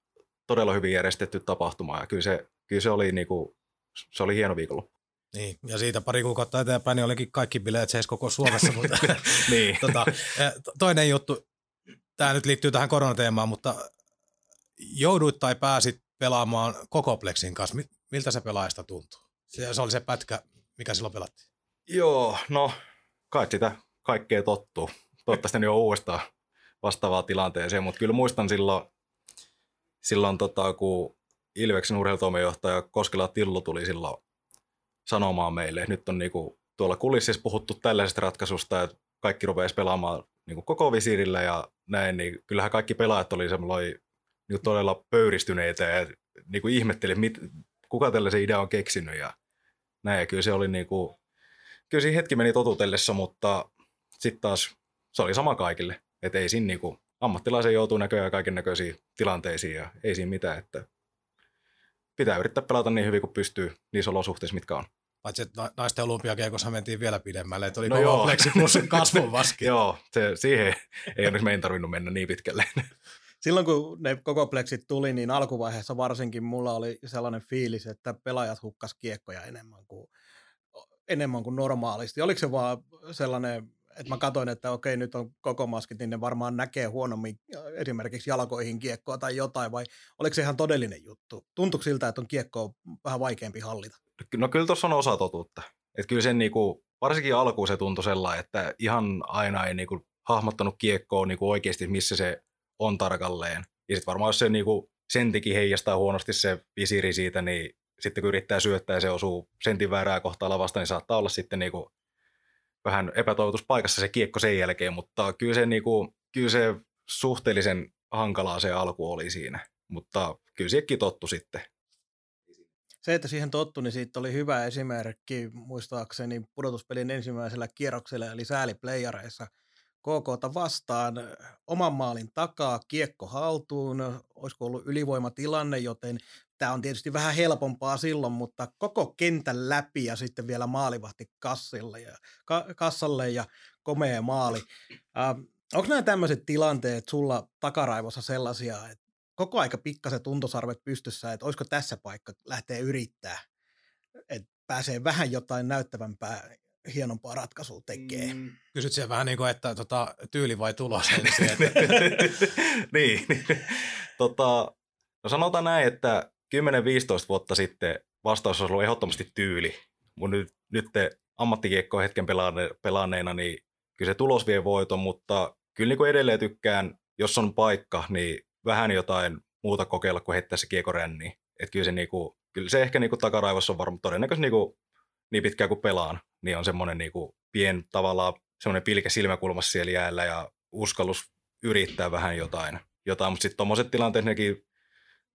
todella hyvin järjestetty tapahtuma ja kyllä se, kyllä se oli niinku, se oli hieno viikolla. Niin, ja siitä pari kuukautta eteenpäin niin olikin kaikki bileet seis koko Suomessa. mutta, niin. tota, toinen juttu, tämä nyt liittyy tähän koronateemaan, mutta jouduit tai pääsit pelaamaan koko kanssa. Miltä se pelaajasta tuntuu? Se, se oli se pätkä, mikä silloin pelattiin. Joo, no kai sitä kaikkea tottuu. Toivottavasti ne on uudestaan vastaavaa tilanteeseen, mutta kyllä muistan silloin, silloin tota, kun Ilveksen urheilutoimenjohtaja Koskela Tillu tuli silloin sanomaan meille, että nyt on niinku tuolla kulississa puhuttu tällaisesta ratkaisusta, että kaikki rupesi pelaamaan niinku koko visiirillä ja näin, niin kyllähän kaikki pelaajat oli semmoinen niinku todella pöyristyneitä ja niinku ihmetteli, mit, kuka tällaisen idean on keksinyt ja näin. Ja kyllä se oli niinku, kyllä siinä hetki meni totutellessa, mutta sitten taas se oli sama kaikille. Että ei siinä niinku, ammattilaisen joutuu näköjään kaiken näköisiin tilanteisiin ja ei siinä mitään, että pitää yrittää pelata niin hyvin kuin pystyy niissä olosuhteissa, mitkä on. Paitsi, että naisten olympiakiekossa mentiin vielä pidemmälle, että oli no Plexi plus kasvonvaski. joo, se, siihen ei onneksi meidän tarvinnut mennä niin pitkälle. Silloin kun ne koko pleksit tuli, niin alkuvaiheessa varsinkin mulla oli sellainen fiilis, että pelaajat hukkas kiekkoja enemmän kuin, enemmän kuin normaalisti. Oliko se vaan sellainen, että mä katsoin, että okei, nyt on koko maskit, niin ne varmaan näkee huonommin esimerkiksi jalkoihin kiekkoa tai jotain, vai oliko se ihan todellinen juttu? Tuntuuko siltä, että on kiekkoa vähän vaikeampi hallita? No kyllä tuossa on osa totuutta. Että kyllä sen niinku, varsinkin alkuun se tuntui sellainen, että ihan aina ei niinku hahmottanut kiekkoa niinku oikeasti, missä se on tarkalleen. Ja sitten varmaan jos se niinku sentikin heijastaa huonosti se visiri siitä, niin sitten kun yrittää syöttää ja se osuu sentin väärää kohtaa lavasta, niin saattaa olla sitten niin kuin vähän epätoivotuspaikassa se kiekko sen jälkeen, mutta kyllä se, niin kuin, kyllä se suhteellisen hankalaa se alku oli siinä, mutta kyllä siihenkin tottu sitten. Se, että siihen tottu, niin siitä oli hyvä esimerkki muistaakseni pudotuspelin ensimmäisellä kierroksella, eli sääliplayareissa KKta vastaan oman maalin takaa, kiekko haltuun, olisiko ollut ylivoimatilanne, joten tämä on tietysti vähän helpompaa silloin, mutta koko kentän läpi ja sitten vielä maalivahti kassille ja, ka, kassalle ja komea maali. Ähm, onko nämä tämmöiset tilanteet sulla takaraivossa sellaisia, että koko aika pikkasen tuntosarvet pystyssä, että olisiko tässä paikka lähteä yrittää, että pääsee vähän jotain näyttävämpää, hienompaa ratkaisua tekee. Mm. Kysyt siellä vähän niin kuin, että tota, tyyli vai tulos? Ensin, että... niin. tota, no sanotaan näin, että 10-15 vuotta sitten vastaus olisi ollut ehdottomasti tyyli. Mun nyt, nyt ammattikiekko hetken pelaane, pelaaneena, niin kyllä se tulos vie voiton, mutta kyllä niin kuin edelleen tykkään, jos on paikka, niin vähän jotain muuta kokeilla kuin heittää se kiekko ränniin. Että kyllä se, niinku, kyllä se ehkä niinku takaraivossa on varmaan todennäköisesti niinku, niin pitkään kuin pelaan, niin on semmoinen niinku pien tavallaan semmoinen pilke silmäkulmassa siellä jäällä ja uskallus yrittää vähän jotain. jotain. Mutta sitten tuommoiset tilanteet nekin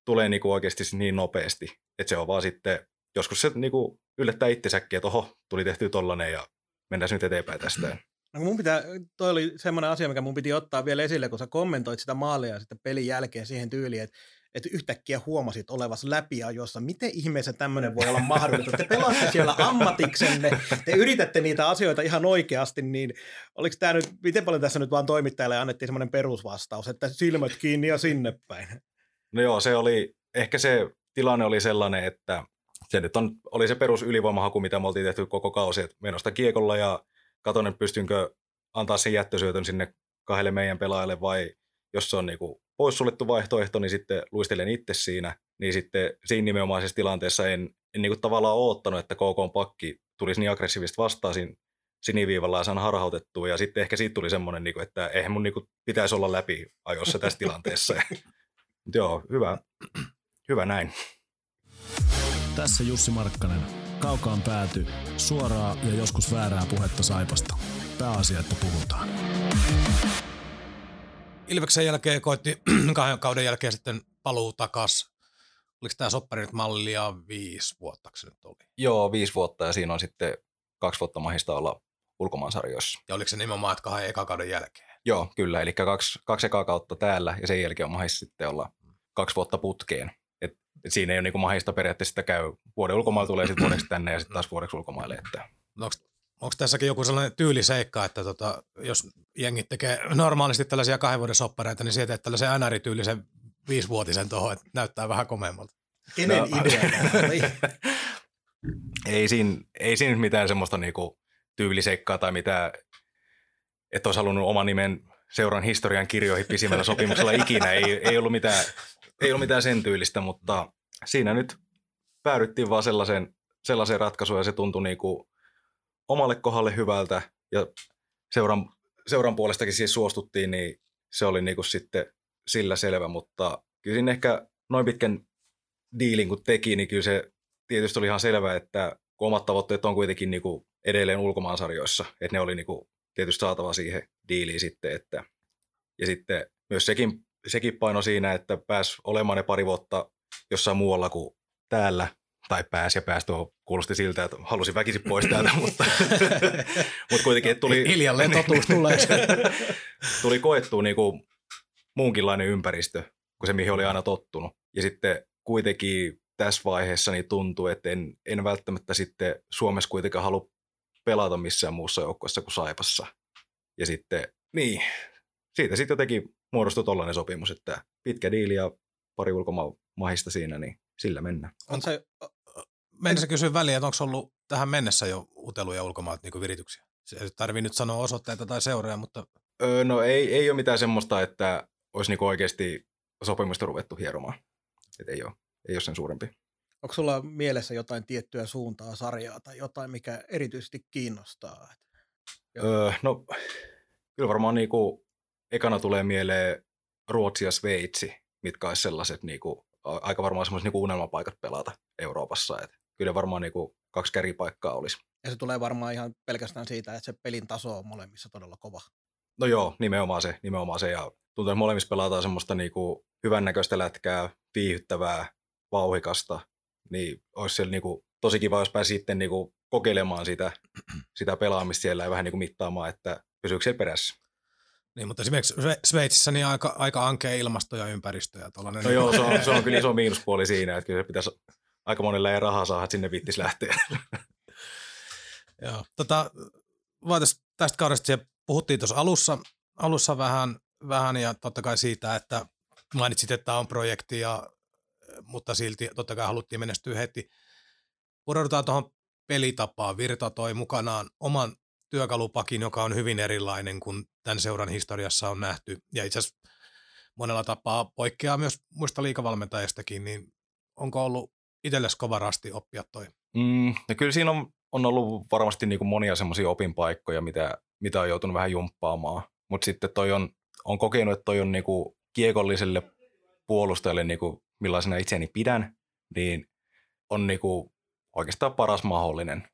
tulee niinku oikeasti niin nopeasti, että se on vaan sitten, joskus se niinku yllättää itsesäkin, että oho, tuli tehty tollanen ja mennään nyt eteenpäin tästä. No mun pitää, toi oli semmoinen asia, mikä mun piti ottaa vielä esille, kun sä kommentoit sitä maalia sitten pelin jälkeen siihen tyyliin, että että yhtäkkiä huomasit olevas läpiajossa. Miten ihmeessä tämmöinen voi olla mahdollista? Te pelaatte siellä ammatiksenne, te yritätte niitä asioita ihan oikeasti, niin oliko tämä nyt, miten paljon tässä nyt vaan toimittajalle annettiin semmoinen perusvastaus, että silmät kiinni ja sinne päin? No joo, se oli, ehkä se tilanne oli sellainen, että se nyt on, oli se perus ylivoimahaku, mitä me oltiin tehty koko kausi, että menosta kiekolla ja katon, pystynkö antaa sen jättösyötön sinne kahdelle meidän pelaajalle vai jos se on niin kuin poissuljettu vaihtoehto, niin sitten luistelen itse siinä. Niin sitten siinä nimenomaisessa tilanteessa en, en niin kuin tavallaan oottanut, että KK pakki tulisi niin aggressiivisesti vastaan siinä siniviivalla ja saan harhautettua. Ja sitten ehkä siitä tuli semmoinen, niin kuin, että eihän mun niin kuin pitäisi olla läpi ajossa tässä tilanteessa. Mutta joo, hyvä, hyvä näin. Tässä Jussi Markkanen. Kaukaan pääty. Suoraa ja joskus väärää puhetta Saipasta. Pääasia, että puhutaan. Ilveksen jälkeen koitti kahden kauden jälkeen sitten paluu takas. Oliko tämä soppari nyt mallia viisi vuotta, se nyt oli? Joo, viisi vuotta ja siinä on sitten kaksi vuotta mahista olla ulkomaansarjoissa. Ja oliko se nimenomaan, että kahden eka kauden jälkeen? Joo, kyllä. Eli kaksi, kaksi ekaa kautta täällä ja sen jälkeen on mahista sitten olla kaksi vuotta putkeen. Et, et siinä ei ole niin mahista periaatteessa sitä käy vuoden ulkomailla tulee sitten vuodeksi tänne ja sitten taas vuodeksi ulkomaille. Että. No onko tässäkin joku sellainen tyyliseikka, että tota, jos jengit tekee normaalisti tällaisia kahden vuoden soppareita, niin sieltä tällaisen NR-tyylisen viisivuotisen tuohon, että näyttää vähän komeammalta. Kenen no. idea ei, siinä, ei siinä mitään semmoista niinku tyyliseikkaa tai mitään, että olisi halunnut oman nimen seuran historian kirjoihin pisimmällä sopimuksella ikinä. Ei, ei, ollut mitään, ei ollut mitään sen tyylistä, mutta siinä nyt päädyttiin vaan sellaisen, sellaiseen ratkaisuun ja se tuntui niinku omalle kohdalle hyvältä ja seuran, seuran puolestakin siis suostuttiin, niin se oli niin kuin sitten sillä selvä, mutta kyllä siinä ehkä noin pitkän diilin kun teki, niin kyllä se tietysti oli ihan selvä, että kun omat tavoitteet on kuitenkin niin kuin edelleen ulkomaansarjoissa, että ne oli niin kuin tietysti saatava siihen diiliin sitten, että ja sitten myös sekin, sekin paino siinä, että pääsi olemaan ne pari vuotta jossain muualla kuin täällä, tai pääsi ja pääsi tuohon, kuulosti siltä, että halusin väkisin pois täältä, mutta, mutta kuitenkin että tuli... Hiljalleen totuus tulee. tuli koettua niin kuin muunkinlainen ympäristö kuin se, mihin oli aina tottunut. Ja sitten kuitenkin tässä vaiheessa niin tuntuu, että en, en välttämättä sitten Suomessa kuitenkaan halua pelata missään muussa joukkueessa kuin Saipassa. Ja sitten, niin, siitä sitten jotenkin muodostui tollainen sopimus, että pitkä diili ja pari ulkomaan mahista siinä, niin sillä mennään. On se, mennessä kysyä väliin, että onko ollut tähän mennessä jo uteluja ulkomaat niin virityksiä? Se ei tarvii nyt sanoa osoitteita tai seuroja, mutta... Öö, no ei, ei ole mitään semmoista, että olisi niin oikeasti sopimusta ruvettu hieromaan. Et ei, ole, ei ole sen suurempi. Onko sulla mielessä jotain tiettyä suuntaa, sarjaa tai jotain, mikä erityisesti kiinnostaa? Öö, no kyllä varmaan niin kuin, ekana tulee mieleen Ruotsi ja Sveitsi, mitkä olisi sellaiset niin kuin, aika varmaan semmoiset niin unelmapaikat pelata Euroopassa. Et kyllä varmaan niin kuin kaksi kärkipaikkaa olisi. Ja se tulee varmaan ihan pelkästään siitä, että se pelin taso on molemmissa todella kova. No joo, nimenomaan se, nimenomaan se. Ja tuntuu, että molemmissa pelataan semmoista niinku hyvännäköistä lätkää, viihyttävää, vauhikasta. Niin olisi siellä niinku tosi kiva, jos pääsi sitten niinku kokeilemaan sitä, sitä pelaamista siellä ja vähän niinku mittaamaan, että pysyykö siellä perässä. Niin, mutta esimerkiksi Sve- Sveitsissä niin aika, aika ankea ilmasto ja ympäristö ja. No joo, se on, se on kyllä iso miinuspuoli siinä, että kyllä se pitäisi aika monella ei rahaa saada, että sinne viittis lähteä. Joo. Tota, voitais tästä kaudesta siellä puhuttiin tuossa alussa, alussa vähän, vähän ja totta kai siitä, että mainitsit, että on projekti, ja, mutta silti totta kai haluttiin menestyä heti. Pureudutaan tuohon pelitapaan. Virta toi mukanaan oman työkalupakin, joka on hyvin erilainen kuin tämän seuran historiassa on nähty. Ja itse asiassa monella tapaa poikkeaa myös muista liikavalmentajistakin, niin onko ollut itsellesi kova rasti oppia toi? Mm, no kyllä siinä on, on ollut varmasti niin kuin monia semmoisia opinpaikkoja, mitä, mitä on joutunut vähän jumppaamaan. Mutta sitten toi on, on kokenut, että toi on niin kuin kiekolliselle puolustajalle, niin kuin millaisena itseäni pidän, niin on niin kuin oikeastaan paras mahdollinen,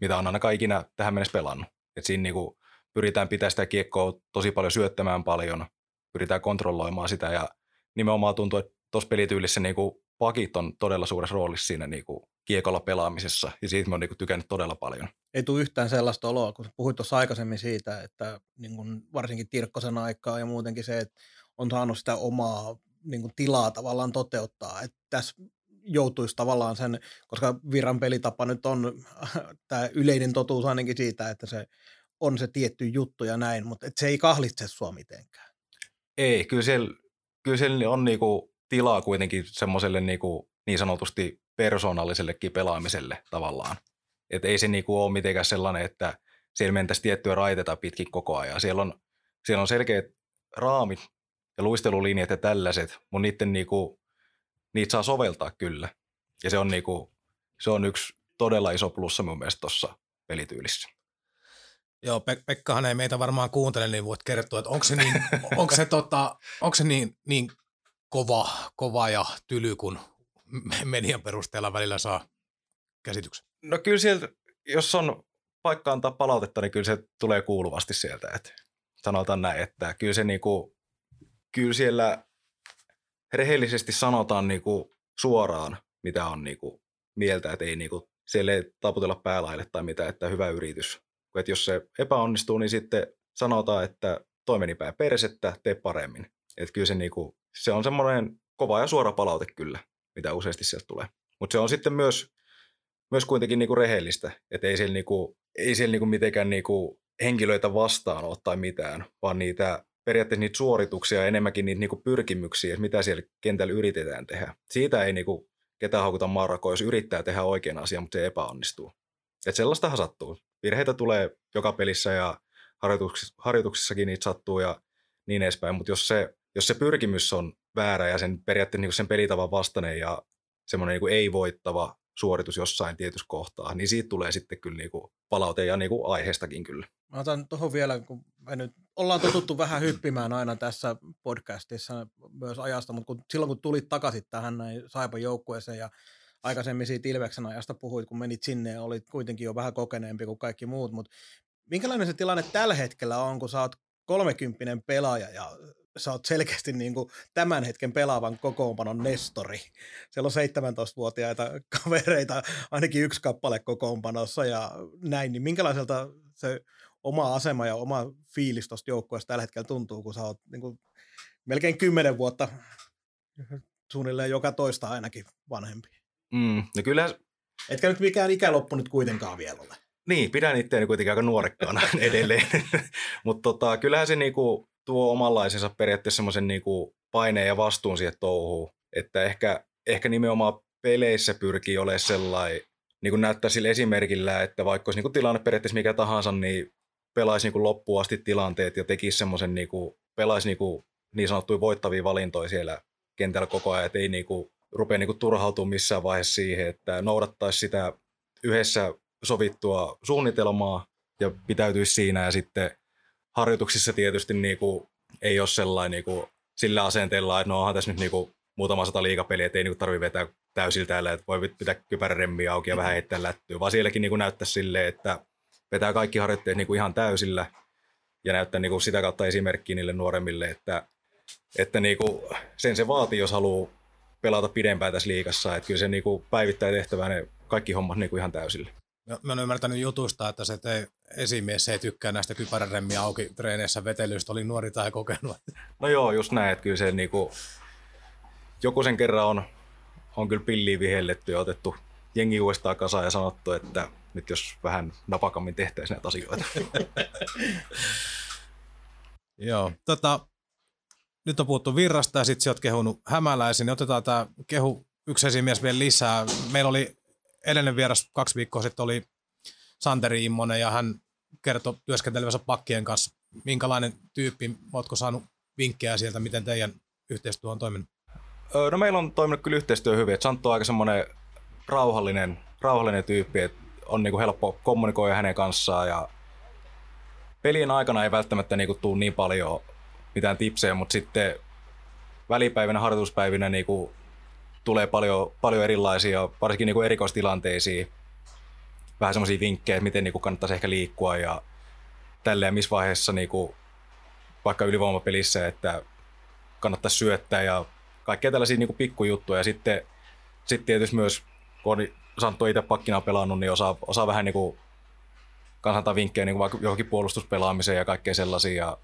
mitä on ainakaan ikinä tähän mennessä pelannut. Et siinä niin kuin pyritään pitää sitä kiekkoa tosi paljon syöttämään paljon, pyritään kontrolloimaan sitä ja nimenomaan tuntuu, että tuossa pelityylissä niin kuin pakit on todella suuressa roolissa siinä niin kuin kiekolla pelaamisessa ja siitä mä oon niin kuin tykännyt todella paljon. Ei tule yhtään sellaista oloa, kun puhuit tuossa aikaisemmin siitä, että niin kun varsinkin Tirkkosen aikaa ja muutenkin se, että on saanut sitä omaa niin kun tilaa tavallaan toteuttaa. Että tässä joutuisi tavallaan sen, koska viran pelitapa nyt on tämä yleinen totuus ainakin siitä, että se on se tietty juttu ja näin, mutta et se ei kahlitse sua mitenkään. Ei, kyllä siellä, kyllä siellä on niinku tilaa kuitenkin semmoiselle niinku niin sanotusti persoonallisellekin pelaamiselle tavallaan. Et ei se niinku ole mitenkään sellainen, että siellä mentäisiin tiettyä raiteta pitkin koko ajan. Siellä on, siellä on selkeät raamit ja luistelulinjat ja tällaiset, mutta niiden niinku, niitä saa soveltaa kyllä. Ja se on, niinku, se on yksi todella iso plussa mun mielestä tuossa pelityylissä. Joo, Pek- Pekkahan ei meitä varmaan kuuntele, niin voit kertoa, että onko se niin, onko se, tota, onko se niin, niin kova, kova ja tyly, kun me- median perusteella välillä saa käsityksen. No kyllä sieltä, jos on paikka antaa palautetta, niin kyllä se tulee kuuluvasti sieltä. Että sanotaan näin, että kyllä se niinku, kyllä siellä rehellisesti sanotaan niinku suoraan, mitä on niinku mieltä, että ei niinku, siellä ei taputella päälaille tai mitä, että hyvä yritys. Että jos se epäonnistuu, niin sitten sanotaan, että toi päin persettä, tee paremmin. Että kyllä se, niinku, se on semmoinen kova ja suora palaute kyllä, mitä useasti sieltä tulee. Mutta se on sitten myös myös kuitenkin niinku rehellistä, että ei siellä, niinku, ei siellä niinku mitenkään niinku henkilöitä vastaan ole tai mitään, vaan niitä periaatteessa niitä suorituksia enemmänkin niitä niinku pyrkimyksiä, että mitä siellä kentällä yritetään tehdä. Siitä ei niinku ketään haukuta marrakoa, jos yrittää tehdä oikean asian, mutta se epäonnistuu. Et sellaistahan sattuu. Virheitä tulee joka pelissä ja harjoituksissa, harjoituksissakin niitä sattuu ja niin edespäin, mutta jos se, jos se pyrkimys on väärä ja sen periaatteessa niinku sen pelitavan vastainen ja semmoinen niinku ei-voittava suoritus jossain tietyssä kohtaa, niin siitä tulee sitten kyllä niinku palaute ja niinku aiheestakin kyllä. Mä otan tuohon vielä, kun me nyt ollaan totuttu vähän hyppimään aina tässä podcastissa myös ajasta, mutta kun, silloin kun tulit takaisin tähän näin Saipan joukkueeseen ja aikaisemmin siitä Ilveksen ajasta puhuit, kun menit sinne ja olit kuitenkin jo vähän kokeneempi kuin kaikki muut, mutta minkälainen se tilanne tällä hetkellä on, kun sä oot kolmekymppinen pelaaja ja sä oot selkeästi niin kuin tämän hetken pelaavan kokoonpanon nestori. Siellä on 17-vuotiaita kavereita, ainakin yksi kappale kokoonpanossa ja näin, niin minkälaiselta se oma asema ja oma fiilis tuosta joukkueesta tällä hetkellä tuntuu, kun sä oot niin kuin melkein kymmenen vuotta suunnilleen joka toista ainakin vanhempi. Mm, no kyllä, Etkä nyt mikään ikäloppu nyt kuitenkaan vielä ole. niin, pidän itseäni kuitenkin aika nuorekkaana edelleen, mutta tota, kyllähän se niinku tuo omanlaisensa periaatteessa semmoisen niinku paineen ja vastuun siihen touhuun, että ehkä, ehkä nimenomaan peleissä pyrkii olemaan sellainen, niin kuin näyttää sillä esimerkillä, että vaikka olisi niin tilanne periaatteessa mikä tahansa, niin pelaisi niin loppuun asti tilanteet ja tekisi semmoisen, niin kuin, pelaisi niin, niin sanottuja voittavia valintoja siellä kentällä koko ajan, että ei niin kuin, rupea niin turhautumaan missään vaiheessa siihen, että noudattaisi sitä yhdessä sovittua suunnitelmaa ja pitäytyisi siinä ja sitten harjoituksissa tietysti niin kuin, ei ole sellainen niin kuin, sillä asenteella, että no onhan tässä nyt niin kuin, muutama sata liikapeliä, että ei niinku tarvitse vetää täysillä täällä, että voi pitää kypäräremmiä auki ja vähän heittää lättyä, vaan sielläkin niinku näyttää silleen, että vetää kaikki harjoitteet niinku ihan täysillä ja näyttää niinku sitä kautta esimerkkiä niille nuoremmille, että, että niinku sen se vaatii, jos haluaa pelata pidempään tässä liikassa, että kyllä se niinku päivittää tehtävää ne kaikki hommat niinku ihan täysillä. No, mä oon ymmärtänyt jutusta, että se te esimies se ei tykkää näistä kypäräremmiä auki treeneissä vetelyistä, oli nuori tai kokenut. No joo, just näin, että kyllä se niinku, joku sen kerran on, on kyllä pilliin vihelletty ja otettu jengi uudestaan kasaan ja sanottu, että nyt jos vähän napakammin tehtäisiin näitä asioita. Joo, tota, nyt on puhuttu virrasta ja sitten sä oot kehunut hämäläisin, niin otetaan tämä kehu yksi esimies vielä lisää. Meillä oli edellinen vieras kaksi viikkoa sitten oli Santeri Immonen ja hän kertoi työskentelevänsä pakkien kanssa. Minkälainen tyyppi, ootko saanut vinkkejä sieltä, miten teidän yhteistyö on toiminut? No meillä on toiminut kyllä yhteistyö hyvin, Santtu on aika semmoinen rauhallinen, rauhallinen tyyppi, että on niinku helppo kommunikoida hänen kanssaan ja pelien aikana ei välttämättä niinku tule niin paljon mitään tipsejä, mutta sitten välipäivinä, harjoituspäivinä niinku tulee paljon, paljon erilaisia, varsinkin niinku erikoistilanteisiin, vähän semmoisia vinkkejä, että miten niinku kannattaisi ehkä liikkua ja tälleen missä vaiheessa niinku, vaikka ylivoimapelissä, että kannattaisi syöttää ja kaikkea tällaisia niinku pikkujuttuja. Ja sitten, sitten tietysti myös, kun on Santtu itse pakkina pelannut, niin osaa, osaa vähän niinku kans antaa vinkkejä niinku vaikka johonkin puolustuspelaamiseen ja kaikkea sellaisia. Ja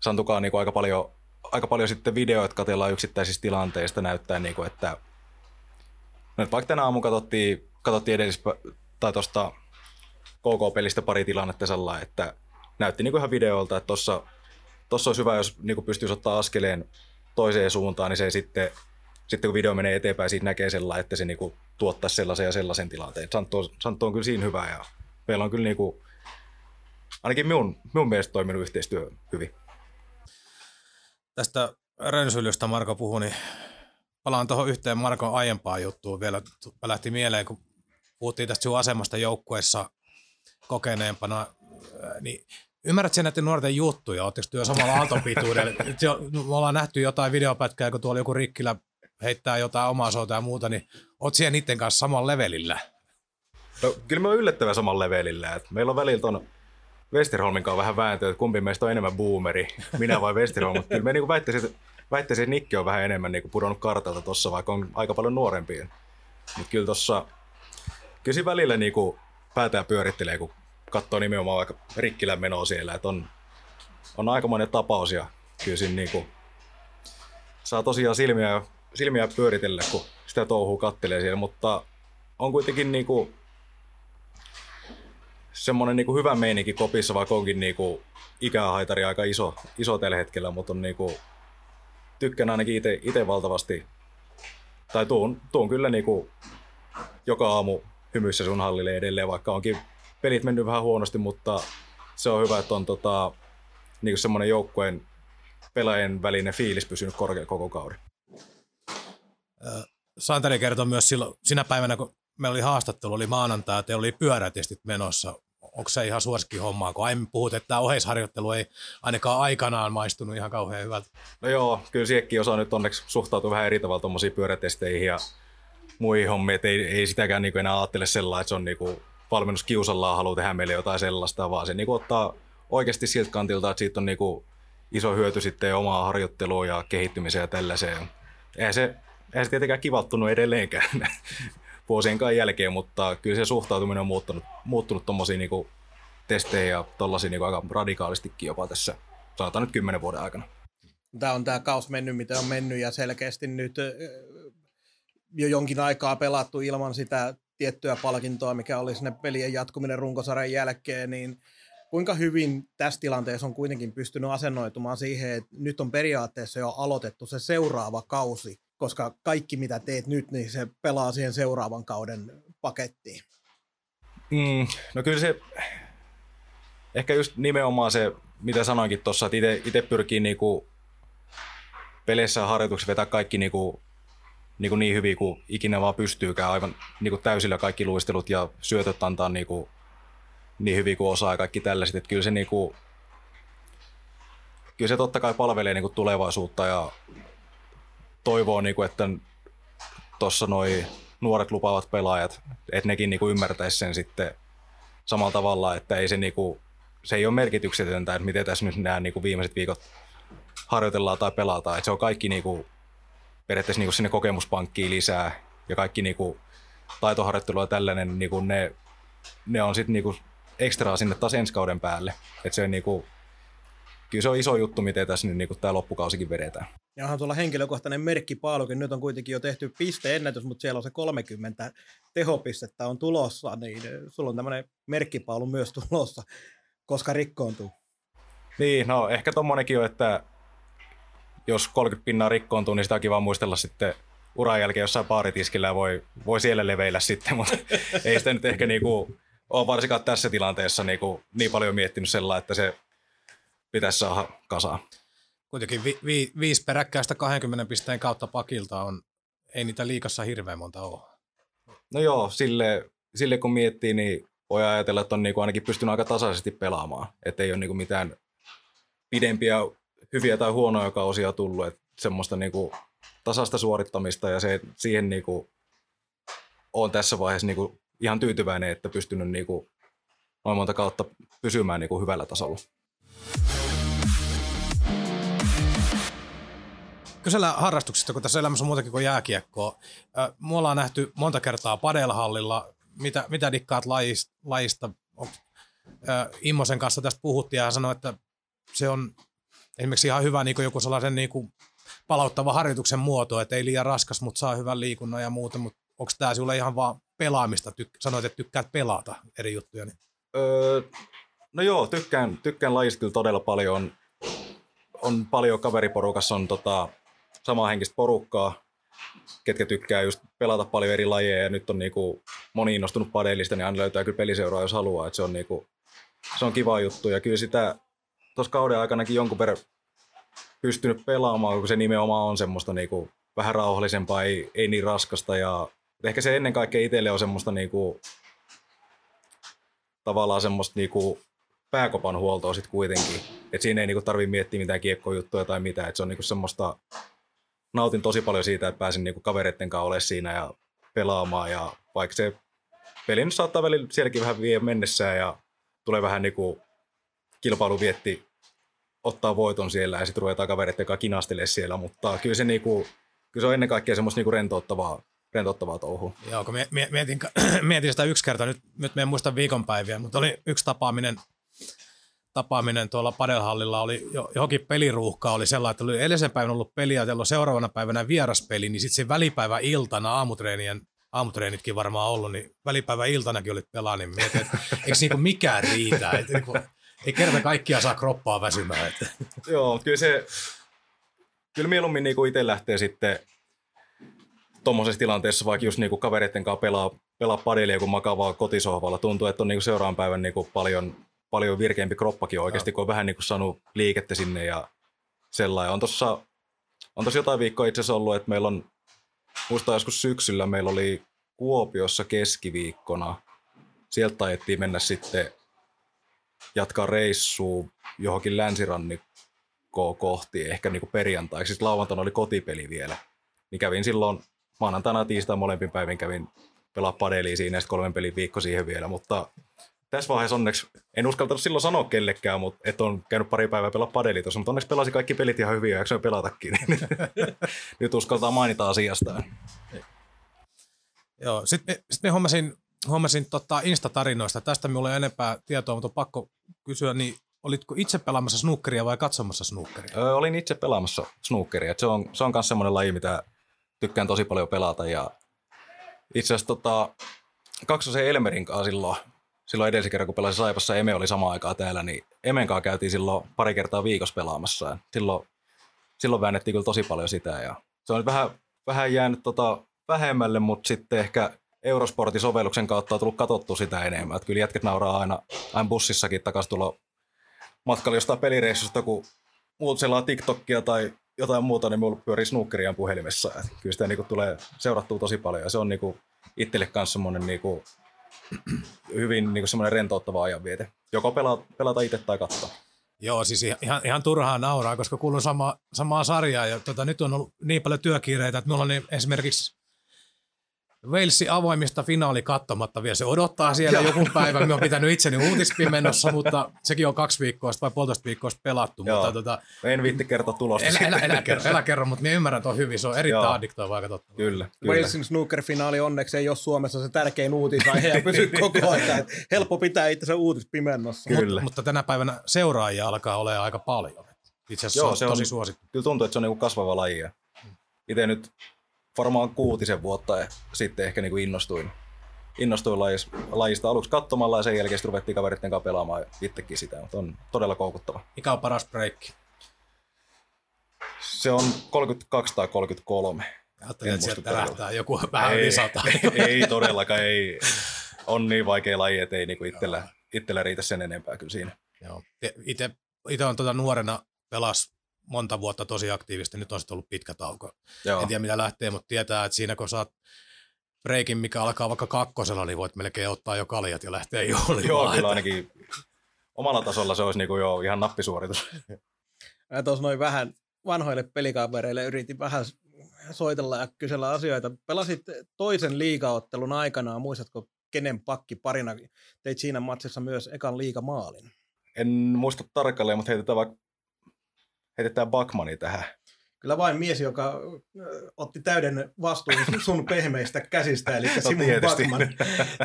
Santukaan niinku aika paljon aika paljon sitten videoita katsellaan yksittäisistä tilanteista näyttää, niin kuin, että no, vaikka tänä aamu katsottiin, katsottiin edellis, tai tuosta KK-pelistä pari tilannetta sellainen, että näytti niin kuin ihan videolta, että tuossa tossa olisi hyvä, jos niin pystyisi ottaa askeleen toiseen suuntaan, niin se sitten, sitten kun video menee eteenpäin, siitä näkee sellainen, että se niin kuin tuottaisi sellaisen ja sellaisen tilanteen. Santtu on, Santtu on kyllä siinä hyvä ja meillä on kyllä niin kuin, ainakin minun, minun mielestä toiminut yhteistyö hyvin tästä rönsylystä Marko puhui, niin palaan tuohon yhteen Markon aiempaan juttuun vielä. Lähti mieleen, kun puhuttiin tästä sinun asemasta joukkueessa kokeneempana, niin ymmärrät sen näiden nuorten juttuja? Oletteko työ samalla aaltopituudella? Me ollaan nähty jotain videopätkää, kun tuolla joku Rikkilä heittää jotain omaa souta ja muuta, niin oot siellä niiden kanssa samalla levelillä? No, kyllä me on yllättävän samalla levelillä. Et meillä on välillä ton Westerholmin kanssa vähän vääntöä, että kumpi meistä on enemmän boomeri, minä vai Westerholm. Mutta kyllä me niin väittäisin, että, väittäisin, että Nikki on vähän enemmän niin pudonnut kartalta tuossa, vaikka on aika paljon nuorempia. Mutta kyllä tuossa, kyllä välillä niin kuin päätään pyörittelee, kun katsoo nimenomaan vaikka Rikkilän menoa siellä, että on, on aikamoinen tapaus ja kyllä siinä niin kuin, saa tosiaan silmiä, silmiä pyöritellä, kun sitä touhuu kattelee siellä, mutta on kuitenkin niin kuin, semmoinen niin hyvä meininki kopissa, vaikka onkin niin kuin ikähaitari aika iso, iso tällä hetkellä, mutta on niin kuin, tykkään ainakin itse valtavasti, tai tuun, tuun kyllä niin kuin joka aamu hymyssä sun hallille edelleen, vaikka onkin pelit mennyt vähän huonosti, mutta se on hyvä, että on tota, niin semmoinen joukkueen pelaajien välinen fiilis pysynyt korkea koko kauden. Santeri kertoi myös silloin, sinä päivänä, kun meillä oli haastattelu, oli maanantai, että oli pyörätestit menossa onko se ihan suosikki hommaa, kun aiemmin puhut, että tämä oheisharjoittelu ei ainakaan aikanaan maistunut ihan kauhean hyvältä. No joo, kyllä siekin osaa nyt onneksi suhtautua vähän eri tavalla tuommoisiin pyörätesteihin ja muihin hommiin, että ei, ei sitäkään niin enää ajattele sellainen, että se on niin valmennus kiusallaan haluaa tehdä meille jotain sellaista, vaan se niin ottaa oikeasti siltä kantilta, että siitä on niin iso hyöty sitten omaa harjoittelua ja kehittymiseen ja tällaiseen. Eihän se, eihän se tietenkään kivattunut edelleenkään vuosien jälkeen, mutta kyllä se suhtautuminen on muuttunut, muuttunut tuommoisiin niin testeihin ja tuollaisiin niin aika radikaalistikin jopa tässä, sanotaan nyt kymmenen vuoden aikana. Tämä on tämä kaus mennyt, mitä on mennyt ja selkeästi nyt jo jonkin aikaa pelattu ilman sitä tiettyä palkintoa, mikä oli sinne pelien jatkuminen runkosarjan jälkeen, niin kuinka hyvin tässä tilanteessa on kuitenkin pystynyt asennoitumaan siihen, että nyt on periaatteessa jo aloitettu se seuraava kausi, koska kaikki mitä teet nyt, niin se pelaa siihen seuraavan kauden pakettiin. Mm, no kyllä se, ehkä just nimenomaan se, mitä sanoinkin tuossa, että itse pyrkii niinku peleissä ja harjoituksissa vetää kaikki niinku, niinku niin hyvin kuin ikinä vaan pystyykään, aivan niinku täysillä kaikki luistelut ja syötöt antaa niinku niin hyvin kuin osaa ja kaikki tällaiset, että kyllä se niinku, kyllä se totta kai palvelee niinku tulevaisuutta ja toivoo, niin kuin, että tuossa noi nuoret lupaavat pelaajat, että nekin niin kuin ymmärtäisi sen sitten samalla tavalla, että ei se, niin kuin, se ei ole merkityksetöntä, että miten tässä nyt nämä niin kuin viimeiset viikot harjoitellaan tai pelataan. Että se on kaikki niin kuin, periaatteessa niin kuin sinne kokemuspankkiin lisää ja kaikki niin kuin, taitoharjoittelu ja tällainen, niin kuin ne, ne on sitten niin ekstraa sinne taas ensi kauden päälle. Että se on niin kuin, kyllä se on iso juttu, miten tässä nyt niin tämä loppukausikin vedetään. Ja onhan tuolla henkilökohtainen merkkipaalukin, nyt on kuitenkin jo tehty pisteennätys, mutta siellä on se 30 tehopistettä on tulossa, niin sulla on tämmöinen merkkipaalu myös tulossa, koska rikkoontuu. Niin, no ehkä tommonenkin on, että jos 30 pinnaa rikkoontuu, niin sitä on kiva muistella sitten uran jälkeen jossain baaritiskillä ja voi, voi siellä leveillä sitten, mutta ei sitä nyt ehkä niinku, ole varsinkaan tässä tilanteessa niinku, niin paljon miettinyt sellainen, että se pitäisi saada kasaan. Kuitenkin vi, vi, viisi peräkkäistä 20 pisteen kautta pakilta on, ei niitä liikassa hirveän monta ole. No joo, sille, sille kun miettii, niin voi ajatella, että on niinku ainakin pystynyt aika tasaisesti pelaamaan. Että ei ole niinku mitään pidempiä hyviä tai huonoja kausia tullut. Että semmoista niinku tasasta suorittamista ja se, siihen niinku on tässä vaiheessa niinku ihan tyytyväinen, että pystynyt niinku noin monta kautta pysymään niinku hyvällä tasolla. Kysellä harrastuksista, kun tässä elämässä on muutakin kuin jääkiekkoa. Me ollaan nähty monta kertaa padelhallilla. Mitä, mitä dikkaat lajista? lajista? Immosen kanssa tästä puhuttiin ja hän sanoi, että se on esimerkiksi ihan hyvä niin joku sellaisen niin kuin palauttava harjoituksen muoto, että ei liian raskas, mutta saa hyvän liikunnan ja muuta, mutta onko tämä sinulle ihan vaan pelaamista? Tyk- sanoit, että tykkäät pelata eri juttuja. Niin. Öö, no joo, tykkään, tykkään lajista kyllä todella paljon. On, on paljon kaveriporukassa on tota, samaa henkistä porukkaa, ketkä tykkää just pelata paljon eri lajeja ja nyt on niinku moni innostunut padelista, niin aina löytää kyllä peliseuraa, jos haluaa. Et se, on niinku, se on kiva juttu ja kyllä sitä tuossa kauden aikanakin jonkun verran pystynyt pelaamaan, kun se nimenomaan on semmoista niinku vähän rauhallisempaa, ei, ei niin raskasta ja ehkä se ennen kaikkea itselle on semmoista niinku, tavallaan semmoista niinku pääkopan huoltoa sitten kuitenkin. Et siinä ei niinku tarvitse miettiä mitään kiekkojuttuja tai mitään. Et se on niinku semmoista, nautin tosi paljon siitä, että pääsin niinku kavereiden kanssa olemaan siinä ja pelaamaan. Ja vaikka se peli nyt saattaa välillä sielläkin vähän vie mennessään ja tulee vähän niinku kilpailuvietti ottaa voiton siellä ja sitten ruvetaan kavereiden kanssa kinastelemaan siellä, mutta kyllä se, niinku, kyllä se on ennen kaikkea semmoista niinku rentouttavaa, rentouttavaa touhua. Joo, kun mietin, mietin sitä yksi kerta, nyt, nyt me en muista viikonpäiviä, mutta oli yksi tapaaminen, tapaaminen tuolla padelhallilla, oli johonkin peliruuhkaa, oli sellainen, että oli edellisen päivän ollut peliä, ja seuraavana päivänä vieraspeli, niin sitten se välipäivä iltana aamutreenien aamutreenitkin varmaan ollut, niin välipäivä iltanakin olit pelaa, niin mietin, että eikö niinku mikään riitä, että niinku, ei kerta kaikkia saa kroppaa väsymään. Että. Joo, kyllä se, kyllä mieluummin niinku itse lähtee sitten tuommoisessa tilanteessa, vaikka just niinku kavereiden kanssa pelaa, pelaa padelia, kun makavaa kotisohvalla. Tuntuu, että on niinku seuraavan päivän niinku paljon, paljon virkeämpi kroppakin oikeasti, kun on vähän niinku saanut liikettä sinne ja sellainen. On tuossa on tossa jotain viikkoa itse asiassa ollut, että meillä on, muistan joskus syksyllä, meillä oli Kuopiossa keskiviikkona. Sieltä ajettiin mennä sitten jatkaa reissua johonkin länsirannikkoon kohti, ehkä niin perjantaiksi. Siis lauantaina oli kotipeli vielä. Niin kävin silloin maanantaina tiistai molempin päivin kävin pelaa padeliin siinä ja kolmen pelin viikko siihen vielä, mutta tässä vaiheessa onneksi, en uskaltanut silloin sanoa kellekään, mutta että on käynyt pari päivää pelaa padeli tuossa, mutta onneksi pelasi kaikki pelit ihan hyvin ja jaksoin pelatakin. Nyt uskaltaa mainita asiasta. Joo, sitten me, sit me hommasin huomasin tota Insta-tarinoista, tästä minulla ei enempää tietoa, mutta on pakko kysyä, niin olitko itse pelaamassa snookeria vai katsomassa snookeria? Öö, olin itse pelaamassa snookeria. Se on, se on myös semmoinen laji, mitä tykkään tosi paljon pelata. Ja itse asiassa tota, kaksosen Elmerin kanssa silloin, silloin edellisen kerran, kun pelasin Saipassa, Eme oli sama aikaa täällä, niin Emen kanssa käytiin silloin pari kertaa viikossa pelaamassa. Silloin, silloin väännettiin kyllä tosi paljon sitä. Ja se on vähän, vähän jäänyt tota vähemmälle, mutta sitten ehkä Eurosportin sovelluksen kautta on tullut katsottu sitä enemmän. Että kyllä jätket nauraa aina, aina bussissakin takaisin tulla matkalla jostain pelireissusta, kun muut selaa TikTokia tai jotain muuta, niin mulla pyörii snookeriaan puhelimessa. Et kyllä sitä niinku tulee seurattua tosi paljon ja se on niinku itselle kanssa semmoinen niinku, hyvin niinku semmoinen rentouttava ajanviete. Joko pelata, pelata itse tai katsoa. Joo, siis ihan- ihan, turhaa nauraa, koska kuulun sama, samaa sarjaa ja tota, nyt on ollut niin paljon työkiireitä, että mulla on niin esimerkiksi Walesin avoimista finaali katsomatta vielä. Se odottaa siellä joku päivä. Mä oon pitänyt itseni uutispimennossa, mutta sekin on kaksi viikkoa vai puolitoista viikkoa pelattu. Joo. Mutta tota, En viitti kertoa tulosta. Älä, sitten. älä, kerro, älä kerro, mutta minä ymmärrän tuon hyvin. Se on erittäin Joo. addiktoivaa katsottavaa. Kyllä, kyllä. Walesin snooker-finaali onneksi ei ole Suomessa se tärkein uutisaihe ja pysyy koko ajan. Helppo pitää itse uutispimennossa. Kyllä. Mutta tänä päivänä seuraajia alkaa olemaan aika paljon. Itse asiassa Joo, se se on on- tosi suosittu. Kyllä tuntuu, että se on niinku kasvava laji. Itse nyt varmaan kuutisen vuotta ja sitten ehkä niinku innostuin, innostuin lajista, lajista aluksi katsomalla ja sen jälkeen ruvettiin kaveritten kanssa pelaamaan itsekin sitä, mutta on todella koukuttava. Mikä on paras breikki? Se on 32 tai 33. Ajattelin, että sieltä lähtää joku vähän ei, yli sata. ei todellakaan, ei. On niin vaikea laji, että ei niinku itsellä, itsellä riitä sen enempää kyllä siinä. Joo. Itse, itse on tuota nuorena pelas monta vuotta tosi aktiivisesti, nyt on sitten ollut pitkä tauko. Joo. En tiedä mitä lähtee, mutta tietää, että siinä kun saat breikin, mikä alkaa vaikka kakkosella, niin voit melkein ottaa jo kaljat ja lähteä juhlimaan. Joo, kyllä ainakin omalla tasolla se olisi niinku jo ihan nappisuoritus. Mä tuossa noin vähän vanhoille pelikavereille yritin vähän soitella ja kysellä asioita. Pelasit toisen liigaottelun aikanaan, muistatko kenen pakki parina? Teit siinä matsissa myös ekan liigamaalin. En muista tarkalleen, mutta heitetään vaikka heitetään Bakmani tähän. Kyllä vain mies, joka otti täyden vastuun sun pehmeistä käsistä, eli No Simon tietysti. Backman.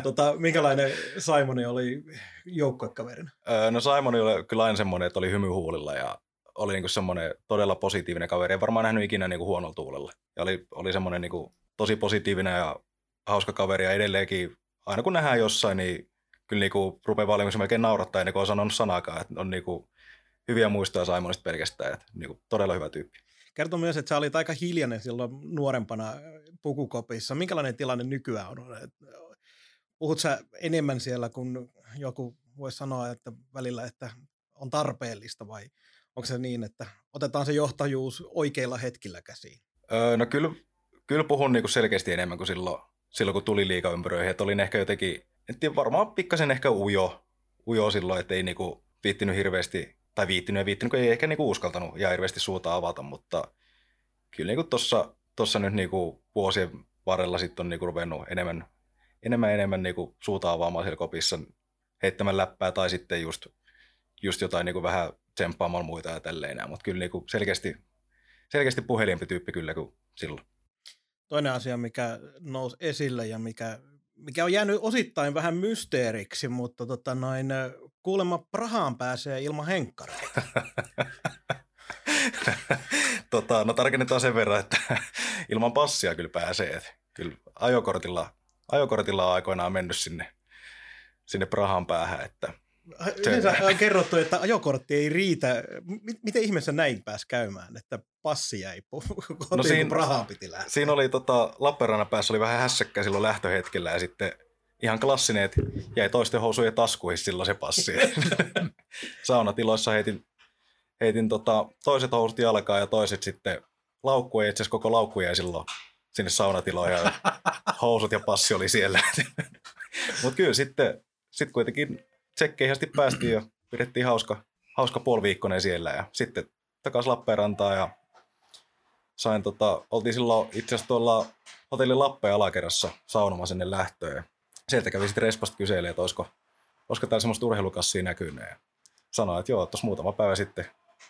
Tota, minkälainen Simoni oli joukkuekaverina? No Simon oli kyllä aina semmoinen, että oli hymy huulilla ja oli niinku semmoinen todella positiivinen kaveri. En varmaan nähnyt ikinä niinku huonolla tuulella. Ja oli, oli semmoinen niinku tosi positiivinen ja hauska kaveri ja edelleenkin aina kun nähdään jossain, niin kyllä niinku rupeaa valmiiksi melkein naurattaa ennen kuin on sanonut sanakaan. Että on niinku hyviä muistoja Simonista pelkästään. Että niinku todella hyvä tyyppi. Kertoi myös, että sä olit aika hiljainen silloin nuorempana pukukopissa. Minkälainen tilanne nykyään on? Puhut sä enemmän siellä, kun joku voisi sanoa, että välillä, että on tarpeellista vai onko se niin, että otetaan se johtajuus oikeilla hetkillä käsiin? Öö, no kyllä, kyllä puhun niinku selkeästi enemmän kuin silloin, silloin kun tuli liikaympyröihin. Että olin ehkä jotenkin, en tiedä, varmaan pikkasen ehkä ujo, ujo silloin, että ei niinku viittinyt hirveästi, tai viittinyt ja viittinyt, kun ei ehkä niinku uskaltanut ja hirveästi suuta avata, mutta kyllä niinku tossa, tossa nyt niinku vuosien varrella sitten on niinku ruvennut enemmän, enemmän, enemmän niinku suuta avaamaan siellä kopissa heittämään läppää tai sitten just, just jotain niinku vähän tsemppaamaan muita ja tälleen. Mutta kyllä niinku selkeästi, selkeästi puhelimpi tyyppi kyllä kuin silloin. Toinen asia, mikä nousi esille ja mikä, mikä on jäänyt osittain vähän mysteeriksi, mutta tota noin, kuulemma Prahaan pääsee ilman henkkareita. tota, no tarkennetaan sen verran, että ilman passia kyllä pääsee. Et kyllä ajokortilla, ajokortilla on aikoinaan mennyt sinne, sinne Prahan päähän, että Yleensä on kerrottu, että ajokortti ei riitä. Miten ihmeessä näin pääsi käymään, että passi jäi kotiin, no siinä- kun Prahaan piti lähteä? Siinä oli tota, Lappeenrannan päässä oli vähän hässäkkä silloin lähtöhetkellä ja sitten ihan klassinen, että jäi toisten housujen taskuihin silloin se passi. Saunatiloissa heitin, heitin tota, toiset housut jalkaan ja toiset sitten laukku, ja itse asiassa koko laukku jäi silloin sinne saunatiloon ja housut ja passi oli siellä. Mutta kyllä sitten sit kuitenkin tsekkeihin asti päästiin ja pidettiin hauska, hauska puoliviikkoinen siellä ja sitten takaisin Lappeenrantaan ja sain tota, oltiin silloin itse asiassa tuolla hotellin Lappeen alakerrassa saunomaan sinne lähtöön. Sieltä kävi sitten Respasta kyselemään, että olisiko, olisiko täällä semmoista urheilukassia näkynyt. Ja sanoin, että joo, tuossa muutama päivä sitten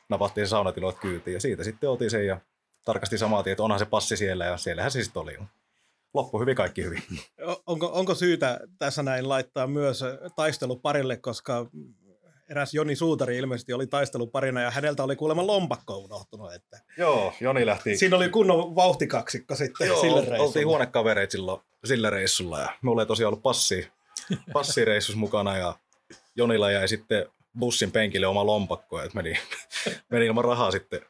napattiin saunatiloit kyytiin ja siitä sitten oltiin sen ja tarkasti samaa tietä, että onhan se passi siellä ja siellähän se sitten oli. Loppu hyvin, kaikki hyvin. Onko, onko syytä tässä näin laittaa myös taisteluparille, koska eräs Joni Suutari ilmeisesti oli taisteluparina ja häneltä oli kuulemma lompakko unohtunut. Että Joo, Joni lähti. siinä oli kunnon vauhtikaksikko sitten Joo, sille ol- reissulle. oltiin huonekavereita silloin sillä reissulla ja mulla ei tosiaan ollut passi, passireissus mukana ja Jonilla jäi sitten bussin penkille oma lompakko, että meni, meni ilman rahaa sitten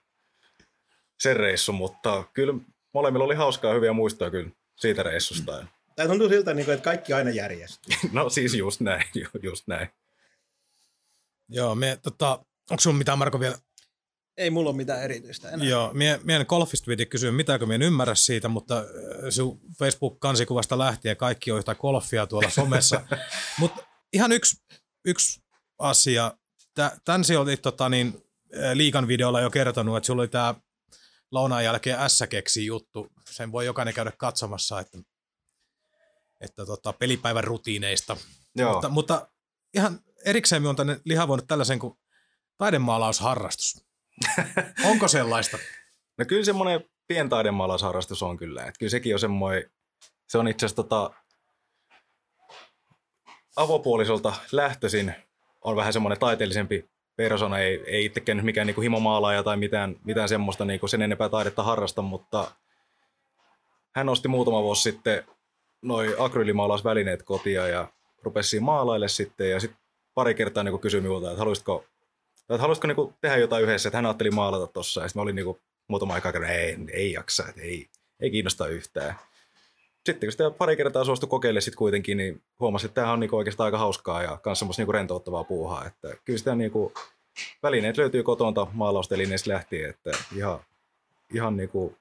sen reissun, mutta kyllä molemmilla oli hauskaa hyviä muistoja kyllä siitä reissusta. Tämä tuntuu siltä, niin että kaikki aina järjestyy. No siis just näin, ju- just näin. Joo, me, tota, onko sinulla mitään Marko vielä? Ei mulla ole mitään erityistä enää. Joo, mie, mie en golfista piti kysyä mitään, mie en ymmärrä siitä, mutta äh, sinun Facebook-kansikuvasta lähtien kaikki on yhtä golfia tuolla somessa. mutta ihan yksi, yksi asia, Tän se oli tota, niin, liikan videolla jo kertonut, että sulla oli tämä lounaan jälkeen s keksi juttu. Sen voi jokainen käydä katsomassa, että, että tota, pelipäivän rutiineista. Joo. Mutta, mutta ihan erikseen me on tänne lihavoinut tällaisen kuin taidemaalausharrastus. Onko sellaista? No kyllä semmoinen pientaidemaalausharrastus on kyllä. Että kyllä sekin on semmoinen, se on itse asiassa tota, avopuolisolta lähtöisin on vähän semmoinen taiteellisempi persona, ei, ei itsekään nyt mikään niinku himomaalaaja tai mitään, mitään semmoista niinku sen enempää taidetta harrasta, mutta hän osti muutama vuosi sitten noi akryylimaalausvälineet kotia ja rupesi siinä maalaille sitten ja sitten pari kertaa niinku kysyi minulta, että haluaisitko, että haluaisitko niinku tehdä jotain yhdessä, että hän ajatteli maalata tossa ja sitten olin niinku muutama aikaa kerran, ei, ei jaksa, että ei, ei kiinnosta yhtään. Sitten kun sitä pari kertaa suostui kokeilemaan sit kuitenkin, niin huomasin, että tämä on niinku oikeastaan aika hauskaa ja myös semmoista niinku rentouttavaa puuhaa. Että kyllä sitä niinku, välineet löytyy kotonta maalaustelineistä lähtien, että ihan, ihan niinku,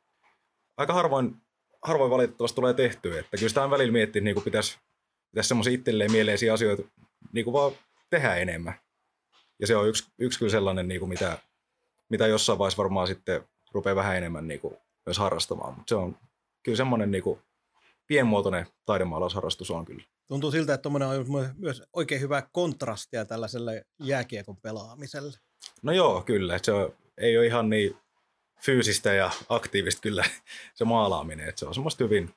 aika harvoin, harvoin valitettavasti tulee tehtyä. Että kyllä sitä on välillä miettiä, että niinku pitäisi, pitäisi semmoisia itselleen mieleisiä asioita niinku vaan tehdä enemmän. Ja se on yksi, yksi kyllä sellainen, niinku mitä, mitä jossain vaiheessa varmaan sitten rupeaa vähän enemmän niinku myös harrastamaan. Mutta se on kyllä semmoinen niinku pienmuotoinen taidemaalausharrastus on kyllä. Tuntuu siltä, että tuommoinen on myös oikein hyvää kontrastia tällaiselle jääkiekon pelaamiselle. No joo, kyllä. Se on, ei ole ihan niin fyysistä ja aktiivista kyllä se maalaaminen. Että se on semmoista hyvin,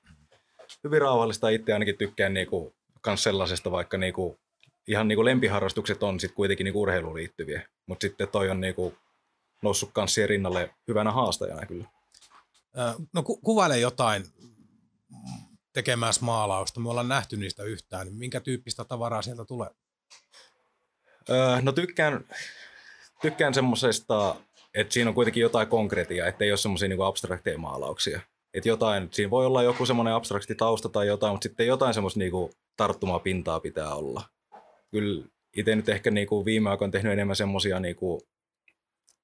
hyvin rauhallista. Itse ainakin tykkään niinku, kans sellaisesta, vaikka niinku, ihan niinku lempiharrastukset on sit kuitenkin niinku urheiluun liittyviä. Mutta sitten toi on niinku, noussut kans siihen rinnalle hyvänä haastajana kyllä. No ku- kuvaile jotain tekemässä maalausta. Me ollaan nähty niistä yhtään. Niin minkä tyyppistä tavaraa sieltä tulee? Öö, no tykkään, tykkään semmoisesta, että siinä on kuitenkin jotain konkreettia, ettei ole semmoisia niin abstrakteja maalauksia. Että jotain, siinä voi olla joku semmoinen abstrakti tausta tai jotain, mutta sitten jotain semmoista niin tarttumaa pintaa pitää olla. Kyllä itse nyt ehkä niin kuin viime aikoina tehnyt enemmän semmoisia niin kuin,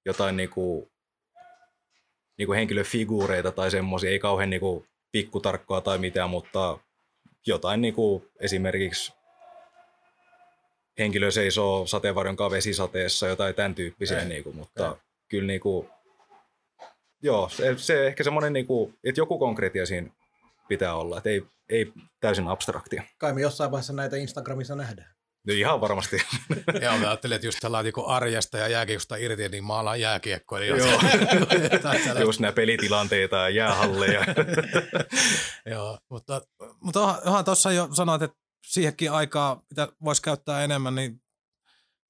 jotain niin kuin, niin kuin henkilöfiguureita tai semmoisia, ei kauhean niin kuin pikkutarkkoa tai mitään, mutta jotain niin kuin esimerkiksi henkilö seisoo sateenvarjon kanssa vesisateessa, jotain tämän tyyppisiä, ei, niin kuin, mutta ei. kyllä niin kuin, joo, se, se ehkä semmoinen, niin kuin, että joku konkreettia siinä pitää olla, että ei, ei täysin abstraktia. Kai me jossain vaiheessa näitä Instagramissa nähdään. No ihan varmasti. Joo, mä ajattelin, että just tällainen niin arjesta ja jääkiekosta irti, niin maalaan jääkiekkoa. Niin Joo, just nämä pelitilanteita ja jäähalleja. Joo, mutta, mutta onhan tuossa jo sanoit, että siihenkin aikaa, mitä voisi käyttää enemmän, niin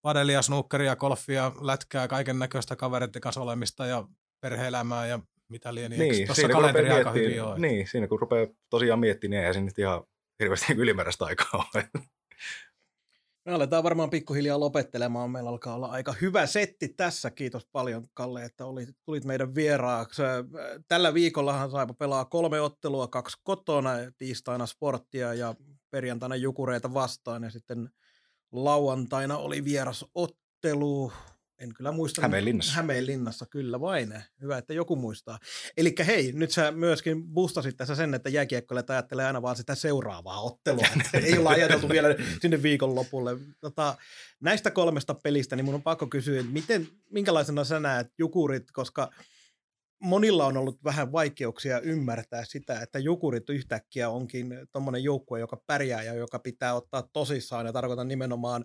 padelia, snookeria, golfia, lätkää, kaiken näköistä kavereiden kanssa olemista ja perhe-elämää ja mitä liian. Niin, tuossa kalenteri aika hyvin jo. Niin, siinä kun rupeaa tosiaan miettimään, niin eihän se nyt ihan hirveästi ylimääräistä aikaa ole. Me aletaan varmaan pikkuhiljaa lopettelemaan. Meillä alkaa olla aika hyvä setti tässä. Kiitos paljon Kalle, että olit, tulit meidän vieraaksi. Tällä viikollahan Saipa pelaa kolme ottelua, kaksi kotona, tiistaina sporttia ja perjantaina jukureita vastaan. Ja sitten lauantaina oli vieras ottelu en kyllä muista. Hämeenlinnassa. Hämeenlinnassa, kyllä vain. Hyvä, että joku muistaa. Eli hei, nyt sä myöskin boostasit tässä sen, että jääkiekkoilijat ajattelee aina vaan sitä seuraavaa ottelua. ei olla ajateltu vielä sinne viikonlopulle. Tota, näistä kolmesta pelistä, niin mun on pakko kysyä, että miten, minkälaisena sä näet jukurit, koska monilla on ollut vähän vaikeuksia ymmärtää sitä, että Jukurit yhtäkkiä onkin tuommoinen joukkue, joka pärjää ja joka pitää ottaa tosissaan, ja tarkoitan nimenomaan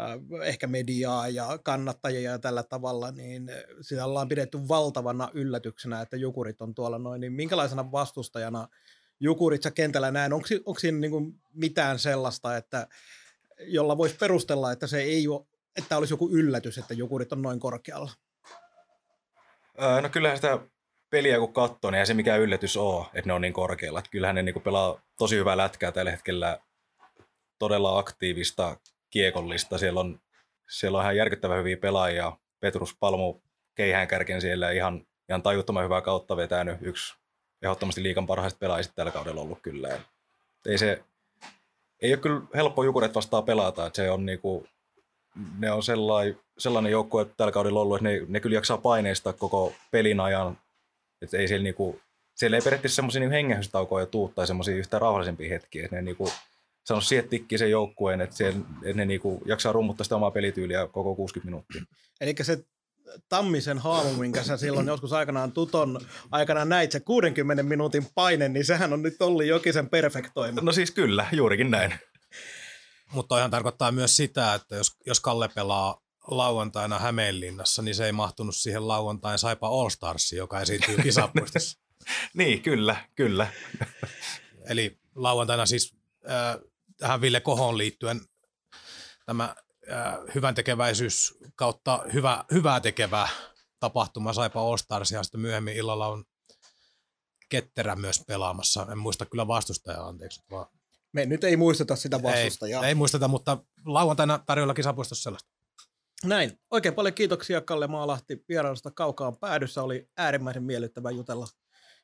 äh, ehkä mediaa ja kannattajia ja tällä tavalla, niin sitä ollaan pidetty valtavana yllätyksenä, että Jukurit on tuolla noin, niin minkälaisena vastustajana Jukurit sä kentällä näen, onko, onko siinä niin mitään sellaista, että jolla voisi perustella, että se ei ole, että olisi joku yllätys, että Jukurit on noin korkealla? No kyllähän sitä peliä kun katsoo, niin ei se mikään yllätys ole, että ne on niin korkealla. Että kyllähän ne niin pelaa tosi hyvää lätkää tällä hetkellä, todella aktiivista, kiekollista. Siellä on, siellä on ihan järkyttävän hyviä pelaajia. Petrus Palmu keihään kärken siellä ihan, ihan tajuttoman hyvää kautta vetänyt. Yksi ehdottomasti liikan parhaista pelaajista tällä kaudella ollut kyllä. Ei se, ei ole kyllä helppo jukuret vastaan pelata, että se on niinku, ne on sellainen, sellainen joukkue tällä kaudella ollut, että ne, ne kyllä jaksaa paineista koko pelin ajan että ei siellä, niinku, siellä ei periaatteessa semmoisia niinku hengähdystaukoja tuu tai semmoisia yhtä rauhallisempia hetkiä. Että ne niinku, saanut siettikkiä sen joukkueen, että, sen, että ne niinku jaksaa rummuttaa sitä omaa pelityyliä koko 60 minuuttia. Eli se Tammisen haamu, minkä sä silloin joskus aikanaan tuton aikana näit, se 60 minuutin paine, niin sehän on nyt Olli Jokisen perfektoima. No siis kyllä, juurikin näin. Mutta toihan tarkoittaa myös sitä, että jos, jos Kalle pelaa lauantaina Hämeenlinnassa, niin se ei mahtunut siihen lauantain Saipa All Starsiin, joka esiintyy kisapuistossa. niin, kyllä, kyllä. Eli lauantaina siis äh, tähän Ville Kohon liittyen tämä äh, hyvän tekeväisyys kautta hyvä, hyvää tekevä tapahtuma Saipa All Stars ja sitten myöhemmin illalla on Ketterä myös pelaamassa. En muista kyllä vastustajaa, anteeksi. Vaan Me nyt ei muisteta sitä vastustajaa. ei, ei muisteta, mutta lauantaina tarjolla kisapuistossa sellaista. Näin. Oikein paljon kiitoksia Kalle Maalahti vierailusta kaukaan päädyssä. Oli äärimmäisen miellyttävä jutella,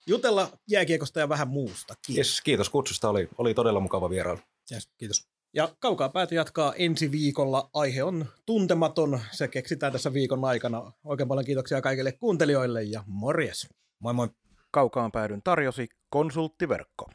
jutella jääkiekosta ja vähän muustakin. Yes, kiitos kutsusta, oli, oli todella mukava vierailu. Yes, kiitos. Ja kaukaa pääty jatkaa ensi viikolla. Aihe on tuntematon. Se keksitään tässä viikon aikana. Oikein paljon kiitoksia kaikille kuuntelijoille ja morjes. Moi moi. Kaukaan päädyn tarjosi konsulttiverkko.